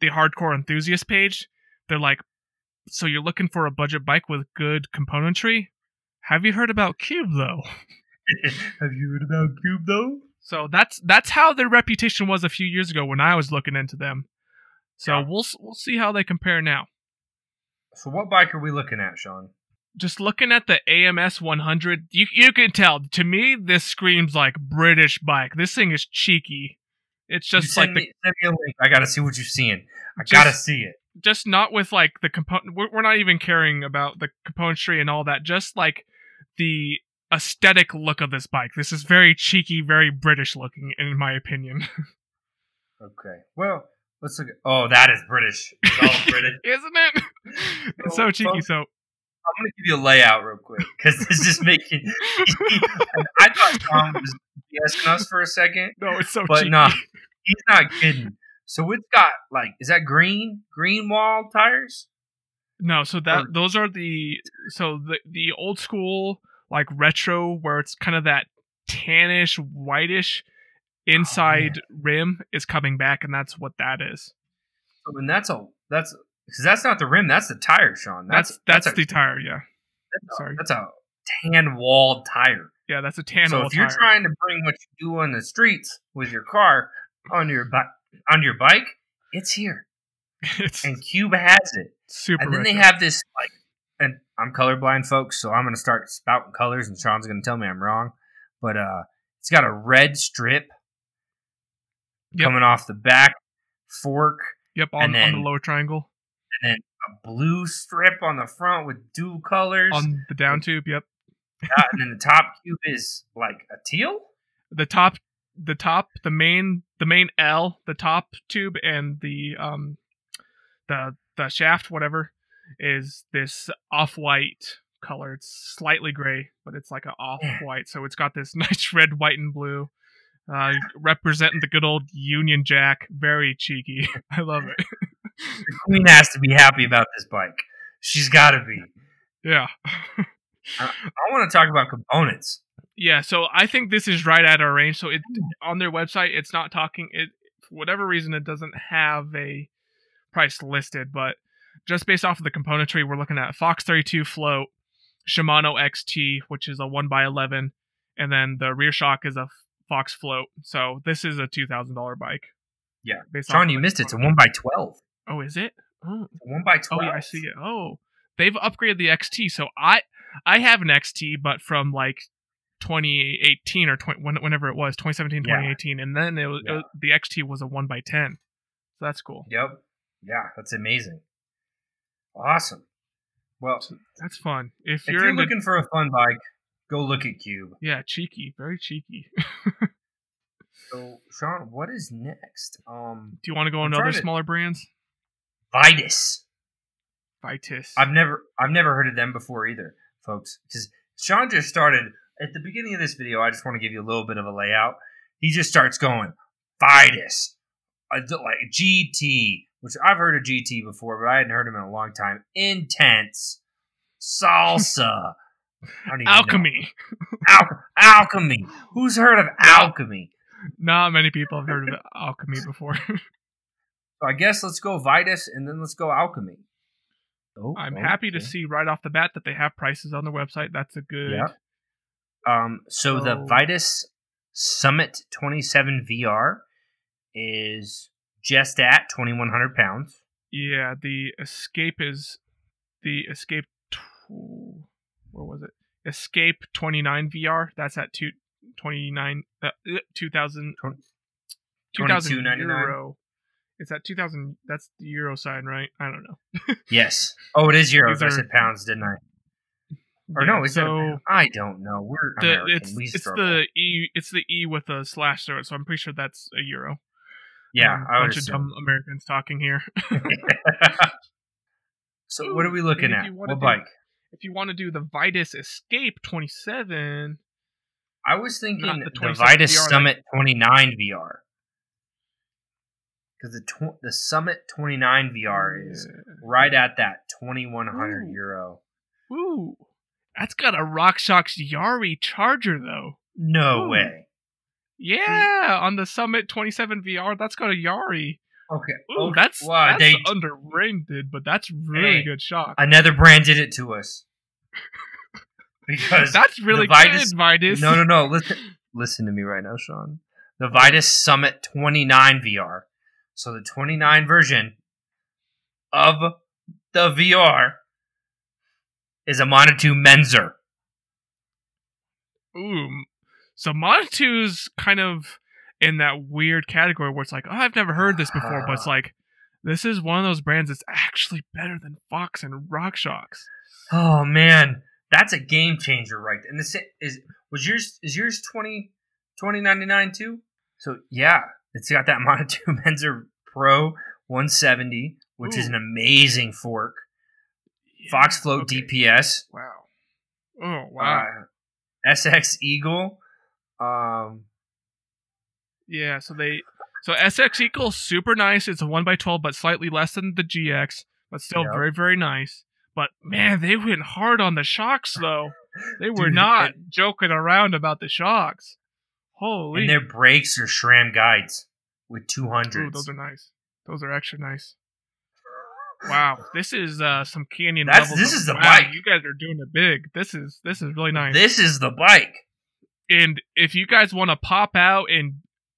the hardcore enthusiast page, they're like, "So you're looking for a budget bike with good componentry? Have you heard about Cube though?" have you heard about Cube though? So that's that's how their reputation was a few years ago when I was looking into them. So Yeah. we'll we'll see how they compare now. So, what bike are we looking at, Sean? Just looking at the AMS 100, you you can tell. To me, this screams like British bike. This thing is cheeky. It's just like the me, send me a link. I gotta see what you're seeing. I Just- gotta see it. just not with like the component. We're, we're not even caring about the componentry and all that. Just like the aesthetic look of this bike. This is very cheeky, very British looking, in my opinion. Okay. Well, let's look. At, oh, that is British. It's all British. Isn't it? it's so So, cheeky. So I'm gonna give you a layout real quick because this is making. I thought Sean was BSing us for a second, no, it's so but cheeky. no, he's not kidding. So it's got like, is that green green wall tires? No, so that Or- those are the so the the old school like retro where it's kind of that tannish whitish oh, inside rim is coming back and that's what that is. So, and that's a that's because that's not the rim. That's the tire, Sean. That's That's that's, a, the tire, yeah. that's a- sorry. That's a tan walled tire. Yeah, that's a tan so if you're tire. trying to bring what you do on the streets with your car on your bike on your bike, it's here, it's and Cube has it. Super and then they have this like, and I'm colorblind, folks, so I'm gonna start spouting colors, and Sean's gonna tell me I'm wrong. But uh, it's got a red strip Yep. coming off the back fork, Yep, on, and on the then- lower triangle. and then a blue strip on the front with dual colors. On the down tube, yep. Uh, and then the top cube is like a teal. The top the top, the main the main L, the top tube and the um the the shaft, whatever, is this off white color. It's slightly gray, but it's like an off white. So it's got this nice red, white, and blue. Uh, representing the good old Union Jack. Very cheeky. I love it. The queen has to be happy about this bike. She's got to be. yeah. I want to talk about components. Yeah, so I think this is right at our range. So it on their website, it's not talking. It for whatever reason, it doesn't have a price listed, but just based off of the componentry, we're looking at Fox 32 float, Shimano XT, which is a one x eleven, and then the rear shock is a Fox float. So this is a two thousand dollar bike. Yeah. based Sean, you missed it. It's a one by twelve. Oh, is it? Oh, One by oh twelve. yeah, I see it. Oh, they've upgraded the XT. So I I have an XT, but from like 2018 or 20, whenever it was 2017 Yeah. 2018 and then it was, it Yeah. was- the xt was a 1 by 10 so that's cool Yep. Yeah, that's amazing. Awesome. Well, that's fun if, if you're, you're in the looking for a fun bike, go look at Cube. yeah cheeky very cheeky So, Sean, what is next? Um, do you want to go I'm into other to- smaller brands Vitus. vitus I've never, I've never heard of them before either, folks. Because Sean just started at the beginning of this video. I just want to give you a little bit of a layout. He just starts going Vitus, like GT, which I've heard of GT before, but I hadn't heard him in a long time. Intense, salsa. I don't even know. alchemy Al- alchemy. Who's heard of alchemy? not many people have heard of alchemy before So I guess let's go Vitus and then let's go alchemy. Oh, I'm happy to see right off the bat that they have prices on their website. That's a good. Yeah. Um, so the So- Vitus Summit 27 VR is just at 2,100 pounds. Yeah, the Escarpe is the Escarpe. Where was it? Escarpe 29 VR. That's at two, 29 uh, uh, 2000 Twen- 2000 $22.99. It's at 2000. That's the euro sign, right? I don't know. Yes. Oh, it is euros. I said pounds, didn't I? Or Yeah, no, is so I don't know. We're the, American. it's we it's the e it's the e with a slash through it. So I'm pretty sure that's a euro. Yeah. I would bunch of dumb Americans talking here. assume. so what are we looking at? What do- bike? if you want to do the Vitus Escape 27, I was thinking the the, Vitus VR, like- Summit 29 VR. Because the tw- the Summit 29 VR is right at that 2100 Ooh. euro. Ooh, that's got a RockShox Yari charger though. No Ooh. way. Mm. Yeah, on the Summit 27 VR, that's got a Yari. Okay. Ooh, okay. that's wow, that's they, underrated, but that's really Hey. good shot. another brand did it to us. Because That's really Vitus- good, Vitus. no, no, no. Listen, listen to me right now, Sean. The Vitus Summit 29 VR. So the 29 version of the VR is a Manitou Mezzer. Ooh, so Manitou's kind of in that weird category where it's like, oh, I've never heard this before, but it's like, this is one of those brands that's actually better than Fox and RockShox. Oh man, that's a game changer, right? And this is was yours is yours 20 2099 too? So yeah, it's got that Manitou Mezzer Pro 170, which is an amazing fork. Fox Float okay. DPS, Wow. Oh wow. uh, SX Eagle. Um, yeah. So they. So SX equals super nice. It's a one x twelve, but slightly less than the GX, but still Yep. very very nice. But man, they went hard on the shocks though. They were Dude, not and- joking around about the shocks. Holy. and their brakes are SRAM guides with two hundred. those are nice. Those are extra nice. Wow, this is uh, some canyon. That's- levels this of- is the wow, bike. You guys are doing it big. This is this is really nice. This is the bike. And if you guys want to pop out and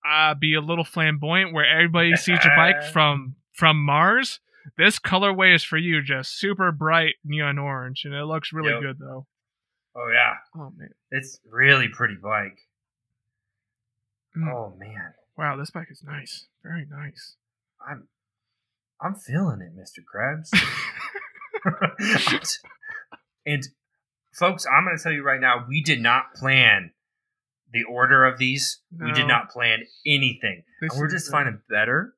uh, be a little flamboyant, where everybody sees your bike from from Mars, this colorway is for you. Just super bright neon orange, and it looks really Yep. good though. Oh yeah, Oh man, it's really pretty bike. Mm. Oh man. wow, this bike is nice. Very nice. I'm I'm feeling it, Mr. Krabs. and folks, I'm going to tell you right now, we did not plan the order of these. We did not plan anything. This And we're just finding better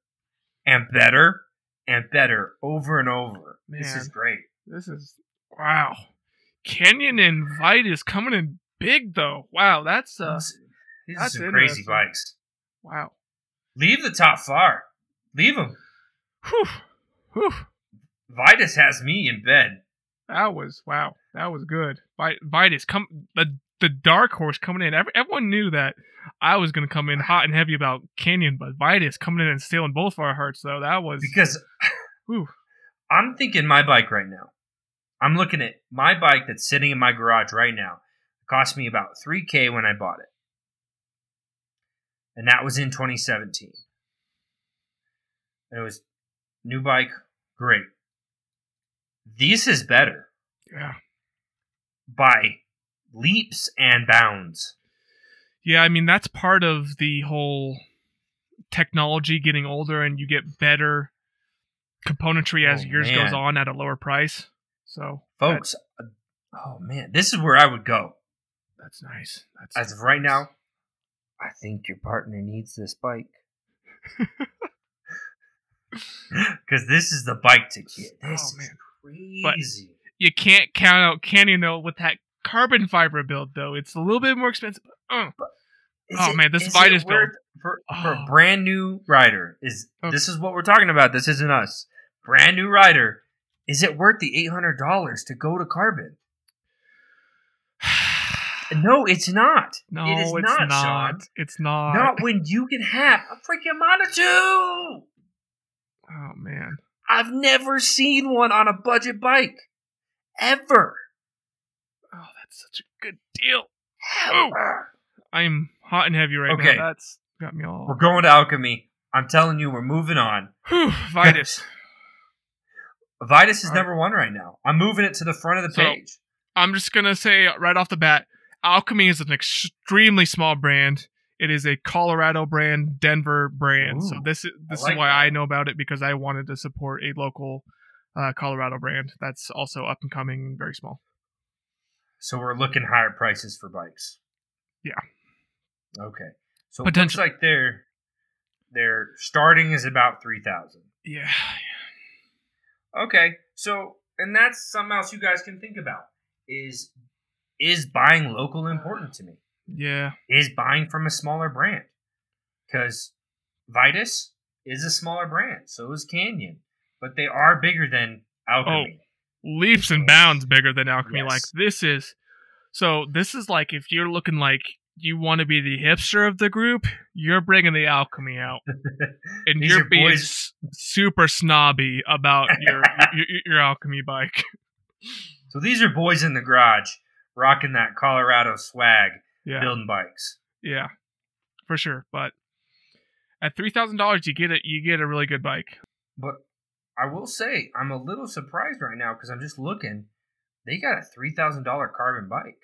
and better and better over and over. This is great. This is wow. Canyon and Vitus coming in big though. Wow, that's uh These- these are that's some crazy bikes. wow. Leave the top far. Leave them. Whew. Whew. Vitus has me in bed. That was wow. That was good. Vi- Vitus come the the dark horse coming in. Every, everyone knew that I was going to come in hot and heavy about Canyon, but Vitus coming in and stealing both of our hearts. Though that was Because Whew. I'm thinking my bike right now. I'm looking at my bike that's sitting in my garage right now. It cost me about 3K when I bought it. And that was in 2017. And it was new bike, great. This is better yeah. by leaps and bounds. Yeah, I mean that's part of the whole technology getting older and you get better componentry as Oh, years goes on at a lower price. So Folks, uh, oh man, this is where I would go. that's nice. That's As of right now, I think your partner needs this bike. Because this is the bike to get. This Oh, is man. But- crazy. you can't count out Canyon though with that carbon fiber build though. It's a little bit more expensive. uh, oh, man, this is Vitus it worth- for, for Oh. a brand new rider is Okay. this is what we're talking about. This isn't us. Brand new rider. Is it worth the eight hundred dollars to go to carbon? No, it's not. no, it is it's not, not. Sean. It's not. Not when you can have a freaking Manitou. Oh man. I've never seen one on a budget bike. Ever. That's such a good deal. I'm hot and heavy right Okay. now. That's got me all. We're going to Alchemy. I'm telling you, we're moving on. Whew, Vitus. Vitus is All right. number one right now. I'm moving it to the front of the So- page. I'm just gonna say right off the bat, Alchemy is an extremely small brand. It is a Colorado brand, Denver brand. so this is this like is why that. I know about it because I wanted to support a local uh, Colorado brand that's also up and coming, very small. So we're looking higher prices for bikes. Yeah. Okay. So it looks like their starting is about three thousand. Yeah, Okay. So and that's something else you guys can think about is is buying local important to me? yeah, Is buying from a smaller brand? Because Vitus is a smaller brand, so is Canyon, but they are bigger than Alchemy. Oh. Leaps and bounds bigger than Alchemy. Yes. Like this is, so this is like if you're looking like you want to be the hipster of the group, you're bringing the Alchemy out. and you're being boys- super snobby about your, your your alchemy bike. So these are boys in the garage rocking that Colorado swag, Yeah, building bikes. yeah, for sure. But at three thousand dollars, you get it. You get a really good bike. But I will say, I'm a little surprised right now because I'm just looking. They got a three thousand dollar carbon bike.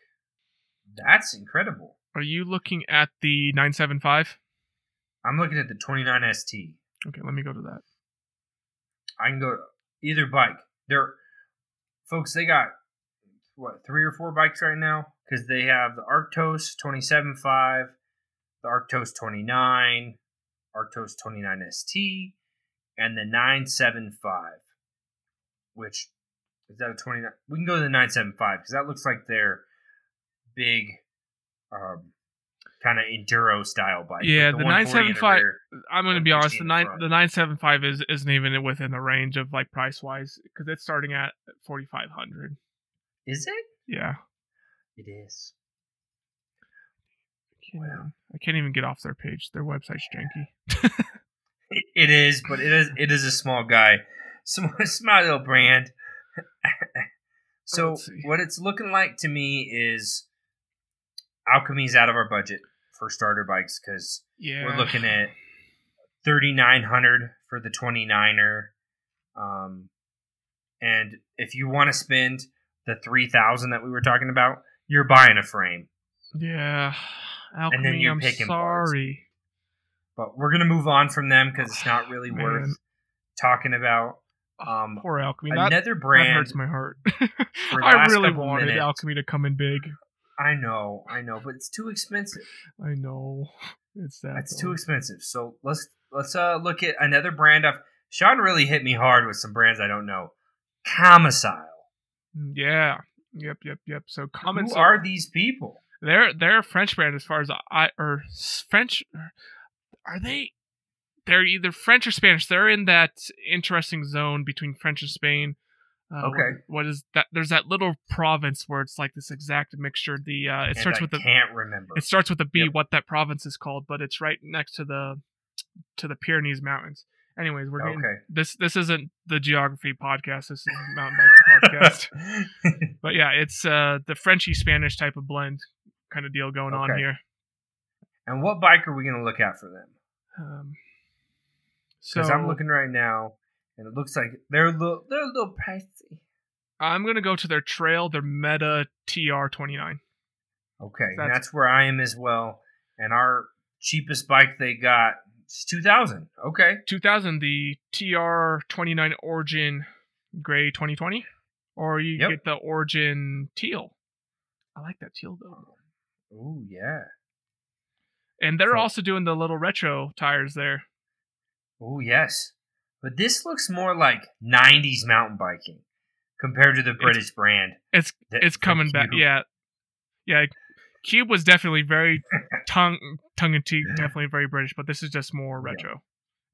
That's incredible. Are you looking at the nine seven five? I'm looking at the 29 ST. Okay, let me go to that. I can go either bike. They're folks. They got what three or four bikes right now because they have the Arktos 27.5, the Arktos 29, Arktos 29 ST, and the 975. Which is that a 29? We can go to the 975 because that looks like their big, um, kind of enduro style bike. Yeah, the 140 in 975 rear. I'm gonna be honest. The nine front. the nine seven five is isn't even within the range of like price wise because it's starting at forty five hundred. Is it? Yeah, It is. Wow. I can't even get off their page. Their website's janky. It- is, but it is it is a small guy, small, small little brand. so what it's looking like to me is Alchemy's out of our budget for starter bikes because Yeah, we're looking at thirty nine hundred for the 29er. um, and if you want to spend the three thousand that we were talking about, you're buying a frame. Yeah, Alchemy. then you're I'm picking parts. But we're gonna move on from them because it's not really worth talking about. Um, Poor Alchemy. That, another that brand hurts my heart. I really wanted minutes. Alchemy to come in big. I know, I know, but it's too expensive. I know. It's that. Though. too expensive. So let's let's uh look at another brand. Of Sean really hit me hard with some brands I don't know. Commencal. Mm, Yeah. Yep. Yep. Yep. So comments Who are these people? They're they're a French brand as far as I or French. Are they? They're either French or Spanish. They're in that interesting zone between French and Spain. Uh, Okay. what is that? There's that little province where it's like this exact mixture. The uh, it And starts I with the can't remember. it starts with a B. Yep. What that province is called, but it's right next to the to the Pyrenees Mountains. Anyways, we're getting, okay. this. This isn't the geography podcast. This is mountain bike podcast. But yeah, it's uh the Frenchy Spanish type of blend kind of deal going on here. and what bike are we gonna look at for them? Um, so Because I'm looking right now, and it looks like they're a little they're a little pricey. I'm gonna go to their trail, their Meta TR29. Okay, That's- that's where I am as well. And our cheapest bike they got is two thousand. Okay, 2000, the TR29 Origin Gray 2020, or you Yep. get the Origin Teal. I like that teal though. Oh yeah. And they're So- also doing the little retro tires there. Oh yes, but this looks more like '90s mountain biking compared to the British brand. It's it's coming back. Yeah, yeah. Cube was definitely very tongue tongue in cheek, definitely very British, but this is just more Yeah. retro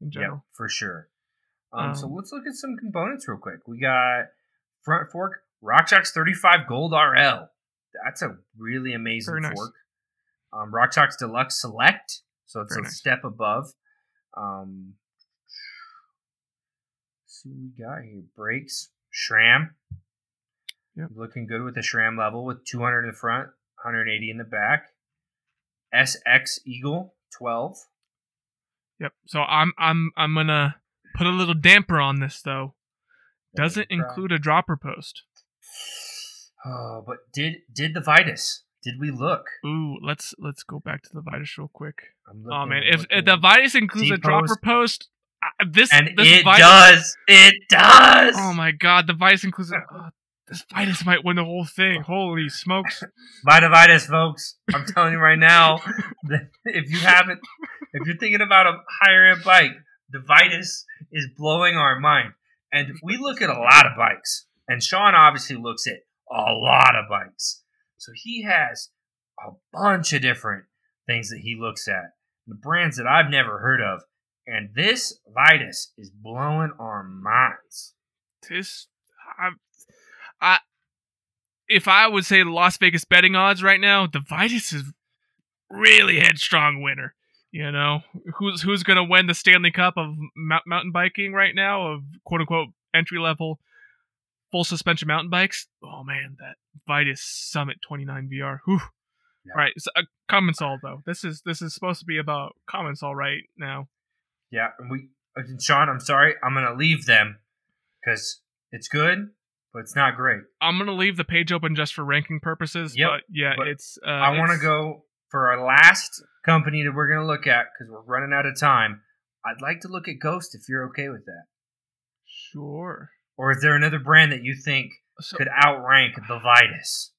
in Yep, general. for sure. Um, so Um, let's look at some components real quick. We got front fork RockShox 35 Gold RL. That's a really amazing nice. Um, RockShox Deluxe Select, so it's Very a nice. step above. Um, see what we got here. Brakes, SRAM. Yep. Looking good with the SRAM level with 200 in the front, 180 in the back. SX Eagle 12. Yep. So I'm I'm I'm gonna put a little damper on this though. Doesn't include a dropper post. Oh, but did did the Vitus? Did we look? Ooh, let's let's go back to the Vitus real quick. I'm Oh man, if, if the Vitus includes a T-post. dropper post, uh, this and this it Vitus, does, it does. Oh my god, the Vitus includes. oh, this Vitus might win the whole thing. Holy smokes! Vitavitis, folks. I'm telling you right now, that if you haven't, if you're thinking about a higher end bike, the Vitus is blowing our mind. And we look at a lot of bikes, and Sean obviously looks at a lot of bikes. So he has a bunch of different things that he looks at, the brands that I've never heard of. And this Vitus is blowing our minds. This, I, I, if I would say the Las Vegas betting odds right now, the Vitus is really headstrong winner. You know, who's who's going to win the Stanley Cup of mountain biking right now of quote unquote entry level full suspension mountain bikes? Oh man, that Vitus Summit 29 VR. Whew. Yeah. All right, so, uh, Commencal though. This is this is supposed to be about Commencal right now. Yeah, and we, uh, Sean, I'm sorry, I'm gonna leave them because it's good, but it's not great. I'm gonna leave the page open just for ranking purposes. Yep, but yeah, but it's. Uh, I want to go for our last company that we're gonna look at because we're running out of time. I'd like to look at Ghost if you're okay with that. Sure. Or is there another brand that you think So, could outrank the Vitus?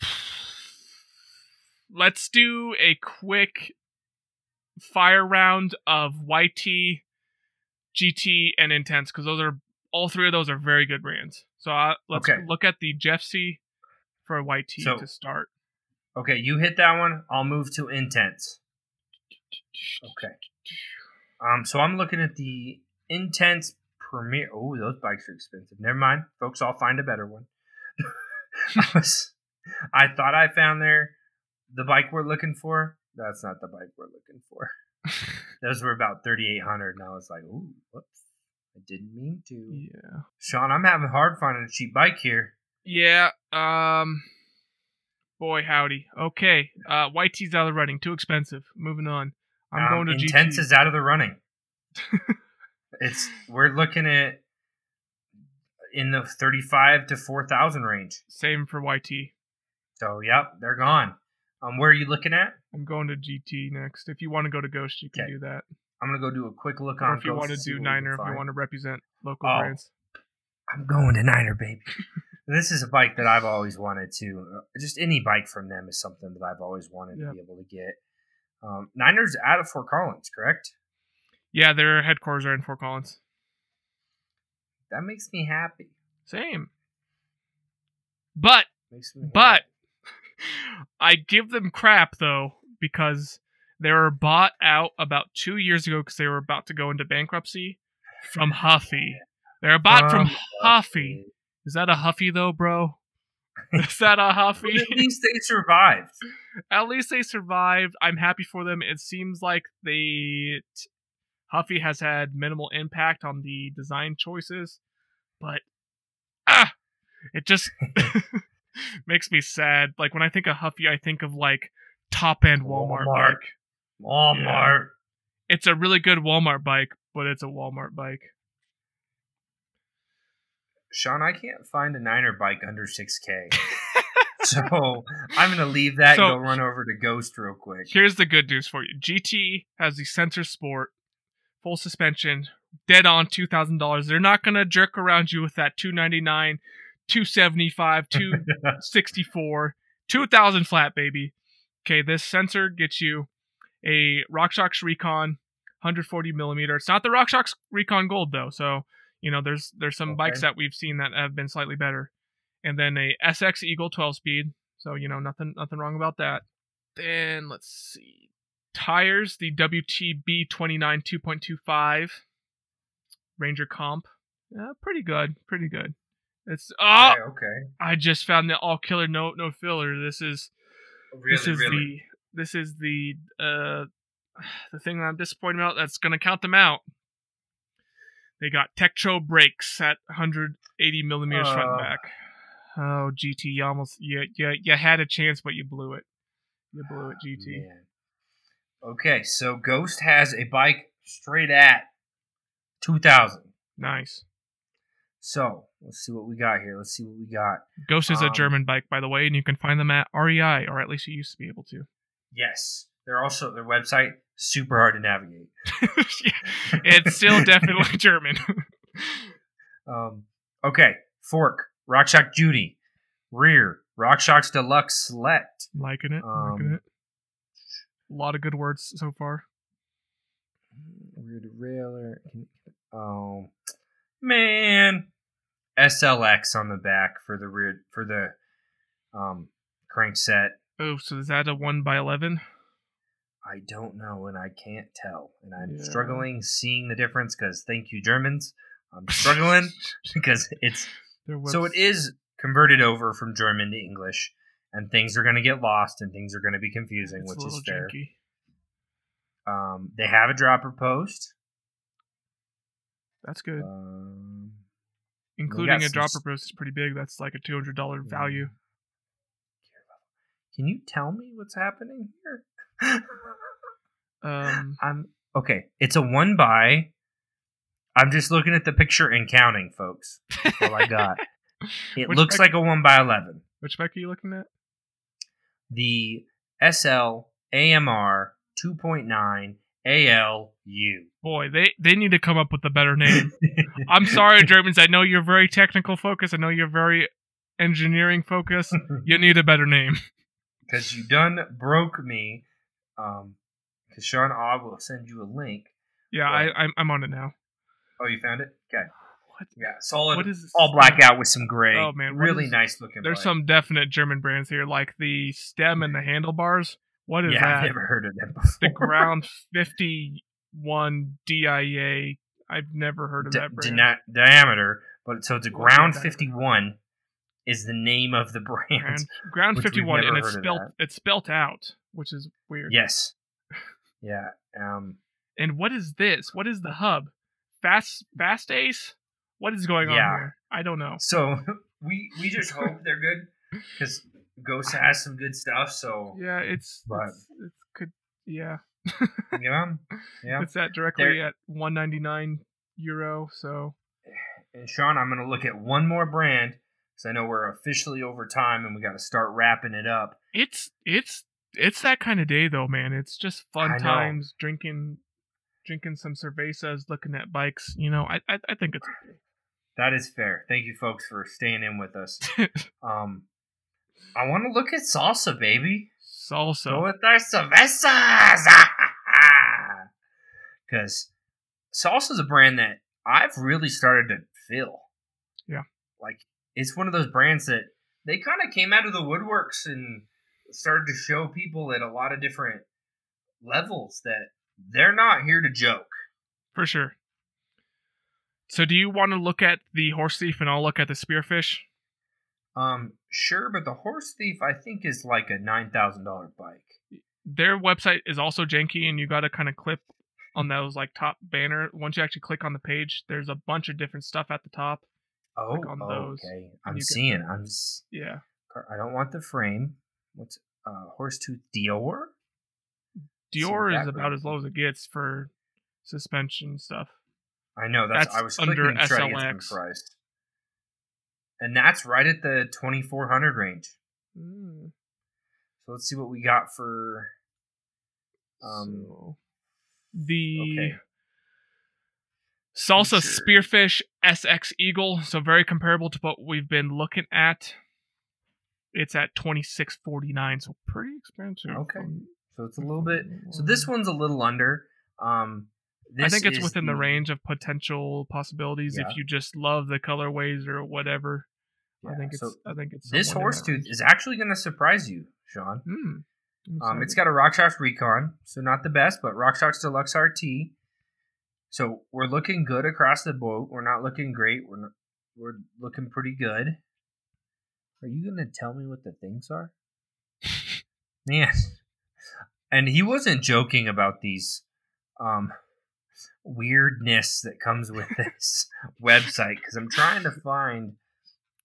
let's do a quick fire round of YT, GT, and Intense because those are all three of those are very good brands. So uh, let's Okay. look at the Jeffsy for YT So- to start. Okay, you hit that one. I'll move to Intense. Okay. Um, so I'm looking at the Intense Primer. Oh, those bikes are expensive. Never mind, folks. I'll find a better one. I was, I thought I found there the bike we're looking for. That's not the bike we're looking for. Those were about thirty eight hundred, and I was like, "Ooh, whoops! I didn't mean to." yeah. Sean, I'm having hard finding a cheap bike here. Yeah. Um. Boy, howdy. Okay. Uh, YT's out of the running. Too expensive. Moving on. I'm Um, going to Intense GT. is out of the running. it's we're looking at in the thirty five to four thousand range. Same for YT. So, yep, they're gone. Um, where are you looking at? I'm going to GT next. If you want to go to Ghost, you can Okay. do that. I'm gonna go do a quick look Or on. if you want to do Niner, if you want to represent local Oh. brands. I'm going to Niner, baby. this is a bike that I've always wanted to. uh, Just any bike from them is something that I've always wanted Yep. to be able to get. Um, Niners out of Fort Collins, correct? Yeah, their headquarters are in Fort Collins. That makes me happy. Same. But Makes me but I give them crap though because they were bought out about two years ago because they were about to go into bankruptcy from Huffy. They're bought from Huffy. Is that a Huffy though, bro? Is that a Huffy? at least they survived. At least they survived. I'm happy for them. It seems like they t- Huffy has had minimal impact on the design choices, but ah, it just makes me sad. Like when I think of Huffy, I think of like top end Walmart, Walmart. bike. Walmart. It's a really good Walmart bike, but it's a Walmart bike. Sean, I can't find a Niner bike under 6K. so I'm going to leave that So- and go run over to Ghost real quick. Here's the good news for you. GT has the Sensor Sport, full suspension, dead on two thousand dollars. They're not gonna jerk around you with that two ninety nine, two seventy five, two sixty four, two thousand flat, baby. Okay, this sensor gets you a RockShox Recon, 140 millimeter. It's not the RockShox Recon Gold though, so you know there's there's some Okay. bikes that we've seen that have been slightly better, and then a SX Eagle 12 speed. So you know nothing nothing wrong about that. Then let's see tires. The WTB 29 2.25 Ranger Comp. Yeah, pretty good, pretty good. It's oh, okay, okay. I just found the all killer no no filler. This is Really, this is really. the this is the uh the thing that I'm disappointed about that's gonna count them out. They got Tektro brakes at 180 millimeters front Uh. and back. Oh, GT, you almost you, you you had a chance, but you blew it. You blew it, GT. Man. Okay, so Ghost has a bike straight at 2000. Nice. So let's see what we got here. Let's see what we got. Ghost is a Um, German bike, by the way, and you can find them at REI, or at least you used to be able to. Yes, they're also their website super hard to navigate. Yeah, it's still definitely German. Um, okay, fork, RockShox Judy, rear, RockShox Deluxe Select. liking it. liking Um, it. A lot of good words so far. Rear derailleur. Oh man, SLX on the back for the rear for the um crankset. Oh, so is that a one by eleven? I don't know, and I can't tell, and I'm Yeah. struggling seeing the difference because thank you Germans. I'm struggling because it's so it is converted over from German to English, and things are going to get lost and things are going to be confusing, it's which is fair. janky. Um, they have a dropper post, That's good. um, Including a dropper post is pretty big. That's like a two hundred dollar value. Can you tell me what's happening here? Um, I'm okay. It's a one by. I'm just looking at the picture and counting, folks. That's all I got. It Which looks like a one by eleven. which spec are you looking at? The SL AMR 2.9 ALU. Boy, they they need to come up with a better name. I'm sorry, Germans. I know you're very technical focused. I know you're very engineering focused. You need a better name. because you done broke me. Um, because Sean Ogg will send you a link. Yeah, Right. I, I'm I'm on it now. Oh, you found it? Okay. What? Yeah, solid. What is this? all black out with some gray. Oh, man, really is- nice looking. There's some definite German brands here, like the stem and the handlebars. What is that? I've never heard of them before. The ground 51 DIA. I've never heard of Di- that brand. dina- diameter, but so it's a ground 51 is the name of the brand. ground, ground 51, and it's spelt it's spelt out, which is weird. Yes. Yeah. Um. And what is this? What is the hub? Fast Fast Ace? What is going on Yeah. here? I don't know. So we we just hope they're good because Ghost has some good stuff. So Yeah, it's But- it's, it's could yeah. know, yeah. It's at directly They're- at 199 euro. So And Sean, I'm gonna look at one more brand because I know we're officially over time and we got to start wrapping it up. it's it's it's that kind of day though, man. It's just fun I know. times, drinking drinking some cervezas, looking at bikes. You know, I I, I think it's That is fair. Thank you, folks, for staying in with us. Um, I want to look at salsa, baby. Go salsa. with our cervezas. Because salsa is a brand that I've really started to feel. Yeah. Like, it's one of those brands that they kind of came out of the woodworks and started to show people at a lot of different levels that they're not here to joke. For sure. So do you want to look at the horse thief and I'll look at the spearfish? Um, sure, but the horse thief I think is like a nine thousand dollar bike. Their website is also janky and you got to kind of click on those like top banner. Once you actually click on the page, there's a bunch of different stuff at the top. Oh, Click on those, okay. I'm seeing. I'm. s- Yeah. I don't want the frame. What's uh horse tooth Deore? Deore is about as low as it gets for suspension stuff. I know that's, That's I was under clicking to try to get some SLX. price. And that's right at the twenty four hundred range. Mm, So let's see what we got for um so the okay. Salsa Sure. Spearfish SX Eagle, so very comparable to what we've been looking at. It's at twenty six forty nine, so pretty expensive. Okay. So it's a little bit so this one's a little under. Um I think it's within the, range of potential possibilities Yeah. if you just love the colorways or whatever. I think it's so I think it's this horse tooth is actually gonna surprise you, Sean. I'm Um, it's got a RockShox Recon, so not the best, but RockShox Deluxe RT. So we're looking good across the boat. We're not looking great. We're not, we're looking pretty good. Are you gonna tell me what the things are? Man, and he wasn't joking about these. Um, weirdness that comes with this website because I'm trying to find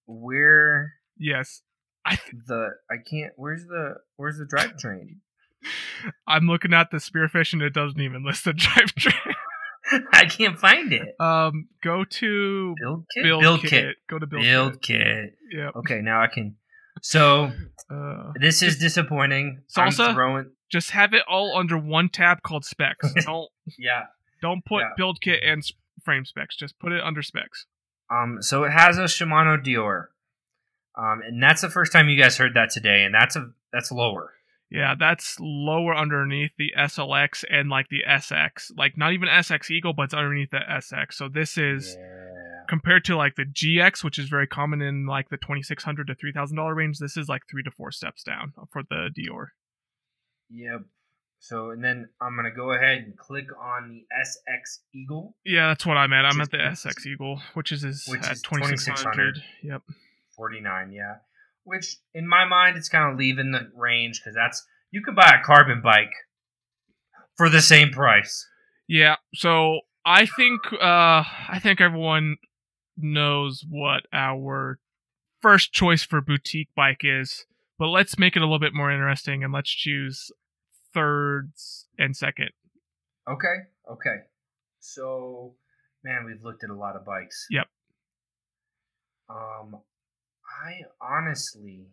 where Yes. I th- the I can't where's the where's the drivetrain? I'm looking at the spearfish and it doesn't even list the drivetrain. I can't find it. um, go to Build kit. build, kit. kit. Go to build, Build kit. kit. Yep. Okay, now I can. So Uh, this is disappointing. Salsa? throwing. just have it all under one tab called specs. don't Yeah. Don't put Yeah. build kit and frame specs. Just put it under specs. Um. So it has a Shimano Deore. Um, and that's the first time you guys heard that today, and that's a that's lower. Yeah, that's lower underneath the SLX and like the SX. Like not even SX Eagle, but it's underneath the SX. So this is Yeah. compared to like the GX, which is very common in like the twenty six hundred to three thousand dollar range. This is like three to four steps down for the Deore. Yep. So and then I'm gonna go ahead and click on the SX Eagle. Yeah, that's what I'm at. I'm at the SX Eagle, which is, is Which at is twenty six 2600. Yep. 49 yeah which in my mind it's kind of leaving the range because that's you could buy a carbon bike for the same price Yeah, so I think uh I think everyone knows what our first choice for boutique bike is, but let's make it a little bit more interesting and let's choose thirds and second. okay okay so man we've looked at a lot of bikes Yep. um i honestly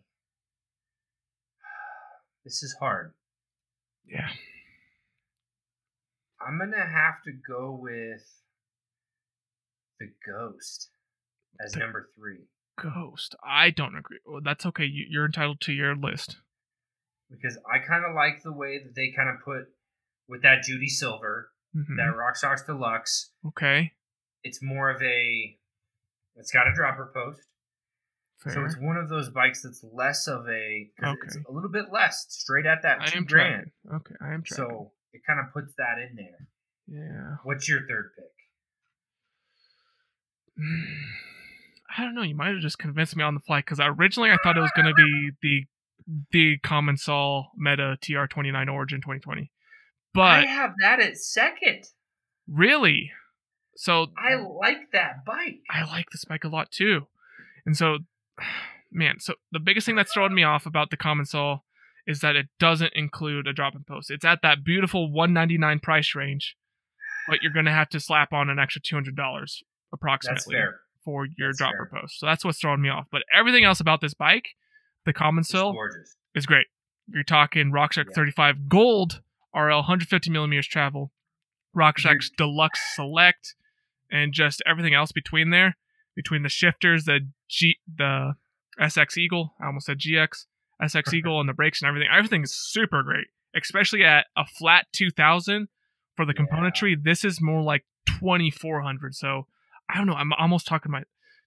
this is hard Yeah. i'm gonna have to go with the ghost as The- number three Ghost. I don't agree. Well, that's okay. You, you're entitled to your list. Because i kind of like the way that they kind of put with that judy silver Mhm. that Rockshox Deluxe. Okay. It's more of a. It's got a dropper post, Fair. so it's one of those bikes that's less of a. 'cause It's Okay. a little bit less, straight at that I two am grand. tracking. Okay, I am tracking. So it kind of puts that in there. yeah. What's your third pick? I don't know. You might have just convinced me on the fly because originally I thought it was going to be the the Commencal Meta TR29 Origin 2020, But I have that at second. really, so I like that bike. I like this bike a lot too, and so man, so the biggest thing that's throwing me off about the Commencal is that it doesn't include a drop in post. It's at that beautiful 199 price range, but you're going to have to slap on an extra $200 approximately. for your That's dropper fair. post. So that's what's throwing me off. But everything else about this bike, the common gorgeous. is great. You're talking RockShox Yeah. 35 Gold RL 150 millimeters travel, RockShox Deluxe Select, and just everything else between there, between the shifters, the G, the SX Eagle, I almost said GX, SX Eagle, and the brakes and everything. Everything is super great, especially at a flat 2000 for the Yeah. componentry. This is more like 2400. So I don't know. I'm almost talking my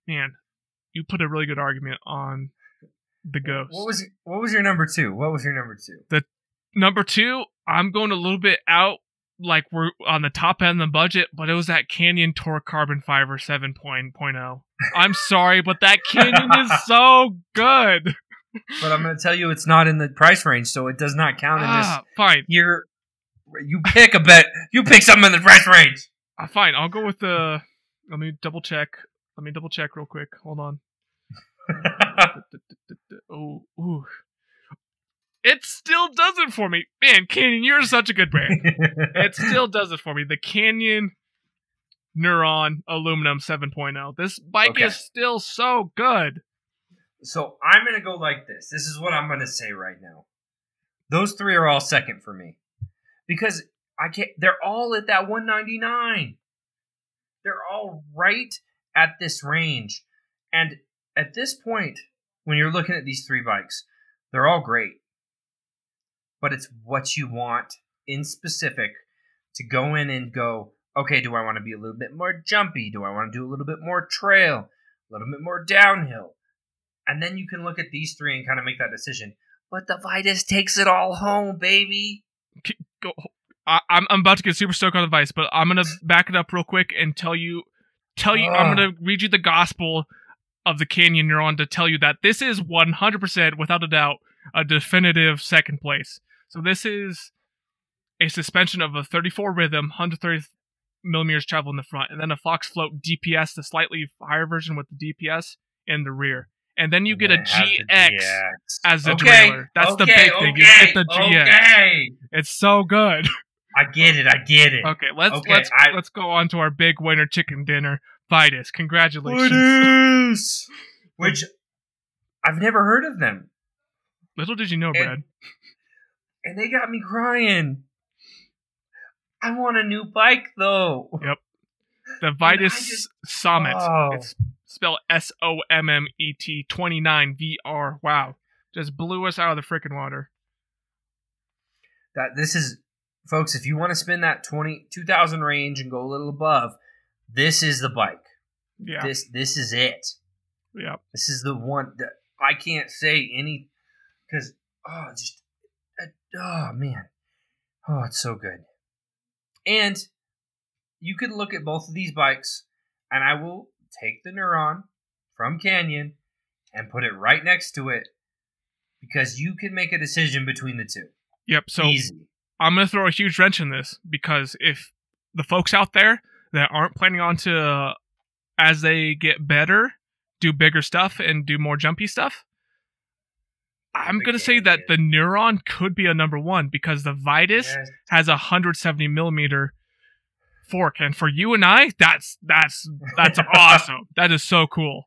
man. You put a really good argument on the ghost. What was what was your number two? What was your number two? The Number two, I'm going a little bit out, like we're on the top end of the budget, but it was that Canyon Torque Carbon Fiber 7.0. I'm sorry, but that Canyon is so good. But I'm going to tell you, it's not in the price range, so it does not count in this. Ah, fine, You're you pick a bet. You pick something in the price range. Ah, fine. I'll go with the. Let me double check. Let me double check real quick. Hold on. Oh, ooh. It still does it for me. Man, Canyon, you're such a good brand. it still does it for me. The Canyon Neuron Aluminum 7.0. This bike Okay. is still so good. so I'm gonna go like this. This is what I'm gonna say right now. Those three are all second for me because I can't. They're all at that 199. They're all right at this range, and at this point, when you're looking at these three bikes, they're all great. But it's what you want in specific to go in and go. Okay, do I want to be a little bit more jumpy? Do I want to do a little bit more trail? A little bit more downhill? and then you can look at these three and kind of make that decision. But the Vitus takes it all home, baby. Go. I, I'm I'm about to get super stoked on the Vice, but I'm gonna back it up real quick and tell you, tell you, I'm gonna read you the gospel of the Canyon Neuron to tell you that this is 100% without a doubt a definitive second place. So this is a suspension of a 34 rhythm, 130 millimeters travel in the front, and then a Fox Float DPS, the slightly higher version with the DPS in the rear, and then you get a the GX GX. as the Okay, trailer. That's the okay, big thing. You okay, get the GX. Okay. It's so good. I get it. I get it. Okay, let's Okay, let's I- let's go on to our big winner chicken dinner. Vitus, congratulations. Vitus! Which I've never heard of them, Little did you know, And- Brad. and they got me crying. I want a new bike though. Yep. The Vitus just- Sommet. Oh. It's spelled S O M M E T 29 VR. Wow. Just blew us out of the freaking water. That this is, folks. If you want to spend that 20, 2000 range and go a little above, this is the bike. Yeah. This this is it. yeah. This is the one that I can't say any because oh just oh man oh it's so good. And you could look at both of these bikes, and I will take the Neuron from Canyon and put it right next to it because you can make a decision between the two. Yep. So Easy. I'm going to throw a huge wrench in this because if the folks out there that aren't planning on to, uh, as they get better, do bigger stuff and do more jumpy stuff, I'm going to say that the Neuron could be a number one because the Vitus Yes. has a 170 millimeter fork, and for you and I, that's that's that's awesome. That is so cool.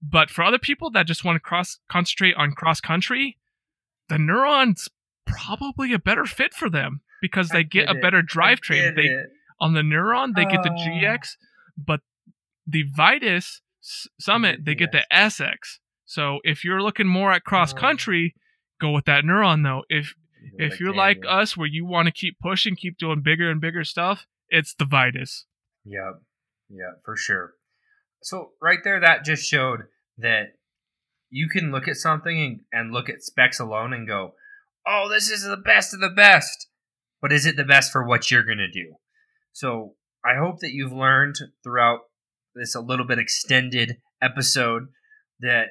But for other people that just want to cross concentrate on cross country, the Neuron's probably a better fit for them because they I get, a better drivetrain. They it. On the Neuron they get the Oh. GX, but the Vitus Sommet they get the SX. So if you're looking more at cross Oh. country, go with that Neuron though. If if you're like us, where you want to keep pushing, keep doing bigger and bigger stuff, it's the Vitus. Yep. Yeah, for sure. So right there, that just showed that you can look at something and, and look at specs alone and go, "Oh, this is the best of the best," but is it the best for what you're gonna do? So I hope that you've learned throughout this a little bit extended episode that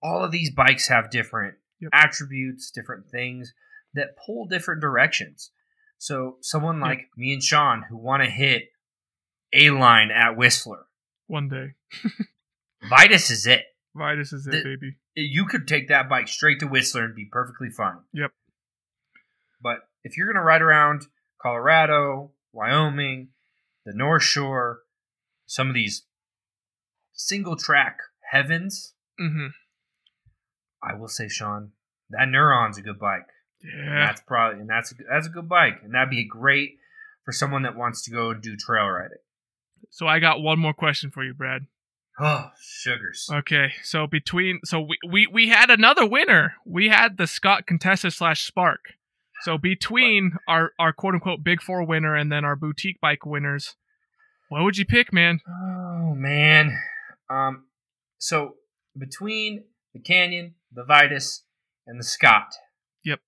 all of these bikes have different Yep. attributes, different things that pull different directions. So someone Yep. like me and Sean who want to hit a line at Whistler, One day, Vitus is it. Vitus is it, The- baby. You could take that bike straight to Whistler and be perfectly fine. Yep. But if you're gonna ride around Colorado, Wyoming, the North Shore, some of these single track heavens, Mm-hmm. I will say, Sean, that Neuron's a good bike. And Yeah. that's probably and that's a, that's a good bike, and that'd be great for someone that wants to go and do trail riding. So I got one more question for you, Brad. Oh, sugars. Okay, so between so we we, we had another winner. We had the Scott Contessa slash Spark. So between our our quote unquote big four winner and then our boutique bike winners, what would you pick, man? Oh man. Um. So between the Canyon, the Vitus, and the Scott. Yep.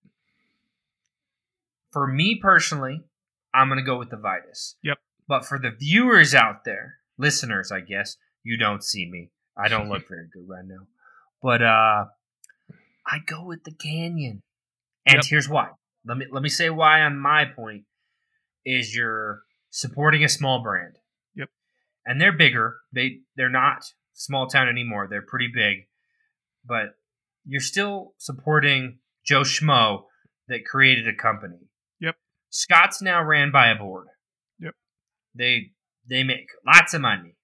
For me personally, I'm gonna go with the Vitus. Yep. But for the viewers out there, listeners, I guess you don't see me. I don't look very good right now. But uh, I go with the Canyon, and Yep. here's why. Let me let me say why. On my point, is you're supporting a small brand. Yep. And they're bigger. They they're not small town anymore. They're pretty big, but you're still supporting Joe Schmo that created a company. Yep. Scott's now ran by a board. Yep. They they make lots of money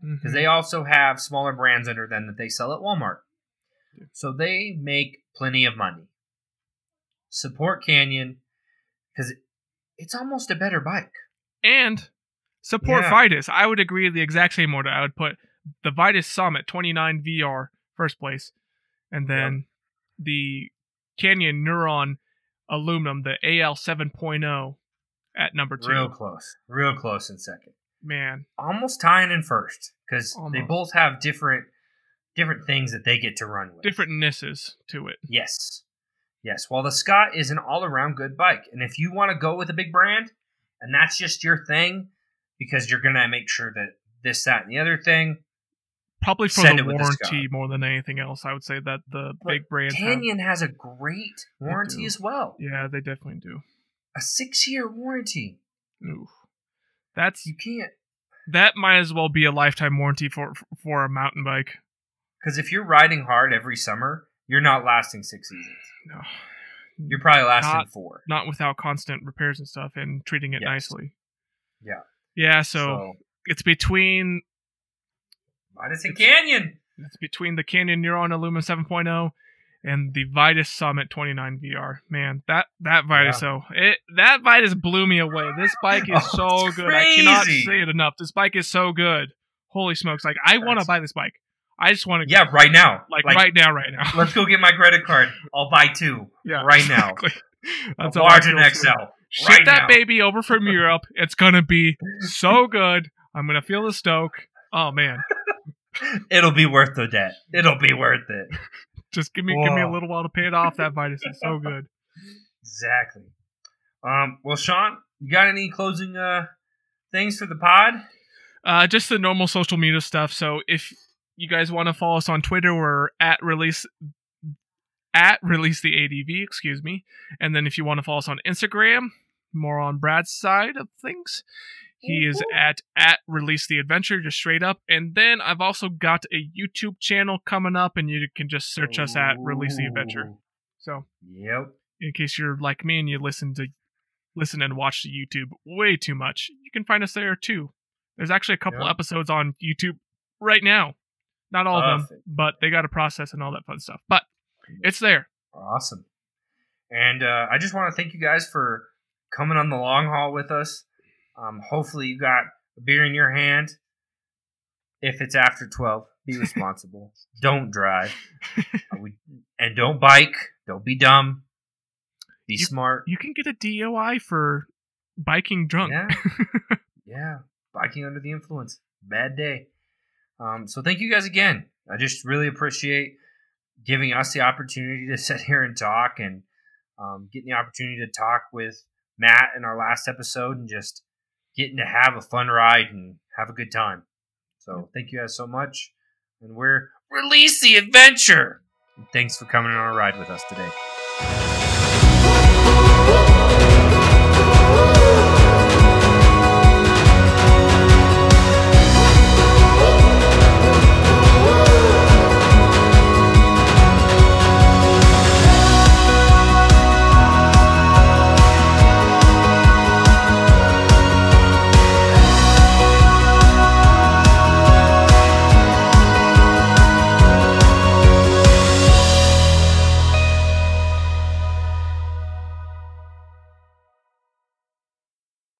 because Mhm. they also have smaller brands under them that they sell at Walmart. So they make plenty of money. Support Canyon because it's almost a better bike. and support Yeah. Vitus. I would agree the exact same order. I would put the Vitus Sommet 29 VR first place, and then the Canyon Neuron Aluminum, the AL 7.0 at number two. Real close. Real close in second. Man, Almost tying in first because they both have different different things that they get to run with. different nisses to it. Yes. Yes. well, the Scott is an all around good bike. And if you want to go with a big brand and that's just your thing, because you're going to make sure that this, that, and the other thing, Probably for the with the warranty more than anything else. I would say that the But big brands have. Canyon has a great warranty as well. Yeah, they definitely do. A six year warranty. Oof. That's You can't that might as well be a lifetime warranty for for a mountain bike. because if you're riding hard every summer, you're not lasting six seasons. No. You're probably lasting Not- four. not without constant repairs and stuff and treating it Yes. nicely. Yeah. Yeah, so, it's between Madison Canyon. it's between the Canyon Neuron Illuma 7.0 and the Vitus Sommet 29 VR. Man, that that Vitus oh, it that Vitus blew me away. This bike is Oh, so good. I cannot crazy. say it enough. This bike is so good. Holy smokes! Like I want to buy this bike. I just want to Yeah, right now. like, right now, right now. Let's go get my credit card. I'll buy two. yeah, right now. exactly. A That's I large XL. too. Ship right that now. baby over from Europe. It's gonna be so good. I'm gonna feel the stoke. Oh man, It'll be worth the debt. It'll be worth it. just give me give me a little while to pay it off. That Vitus is so good. Exactly. Um, well, Sean, you got any closing uh things for the pod? Uh, just the normal social media stuff. So if you guys want to follow us on Twitter, we're at release at release the ADV, excuse me. And then if you want to follow us on Instagram, more on Brad's side of things, he is mm-hmm. at at release the adventure, just straight up. And then I've also got a YouTube channel coming up, and you can just search us at release the adventure. So Yep. in case you're like me and you listen to listen and watch the YouTube way too much, you can find us there too. There's actually a couple Yeah. episodes on YouTube right now. Not all of them, but they got a process and all that fun stuff. But it's there. Awesome. And uh, I just want to thank you guys for coming on the long haul with us. Um, hopefully, you got a beer in your hand. If it's after 12, be responsible. don't drive. We, and don't bike. Don't be dumb. Be You- smart. You can get a DOI for biking drunk. Yeah. yeah. Biking under the influence. Bad day. Um, so thank you guys again. I just really appreciate giving us the opportunity to sit here and talk and um, getting the opportunity to talk with Matt in our last episode and just getting to have a fun ride and have a good time. So thank you guys so much. And we're release the adventure. And thanks for coming on a ride with us today.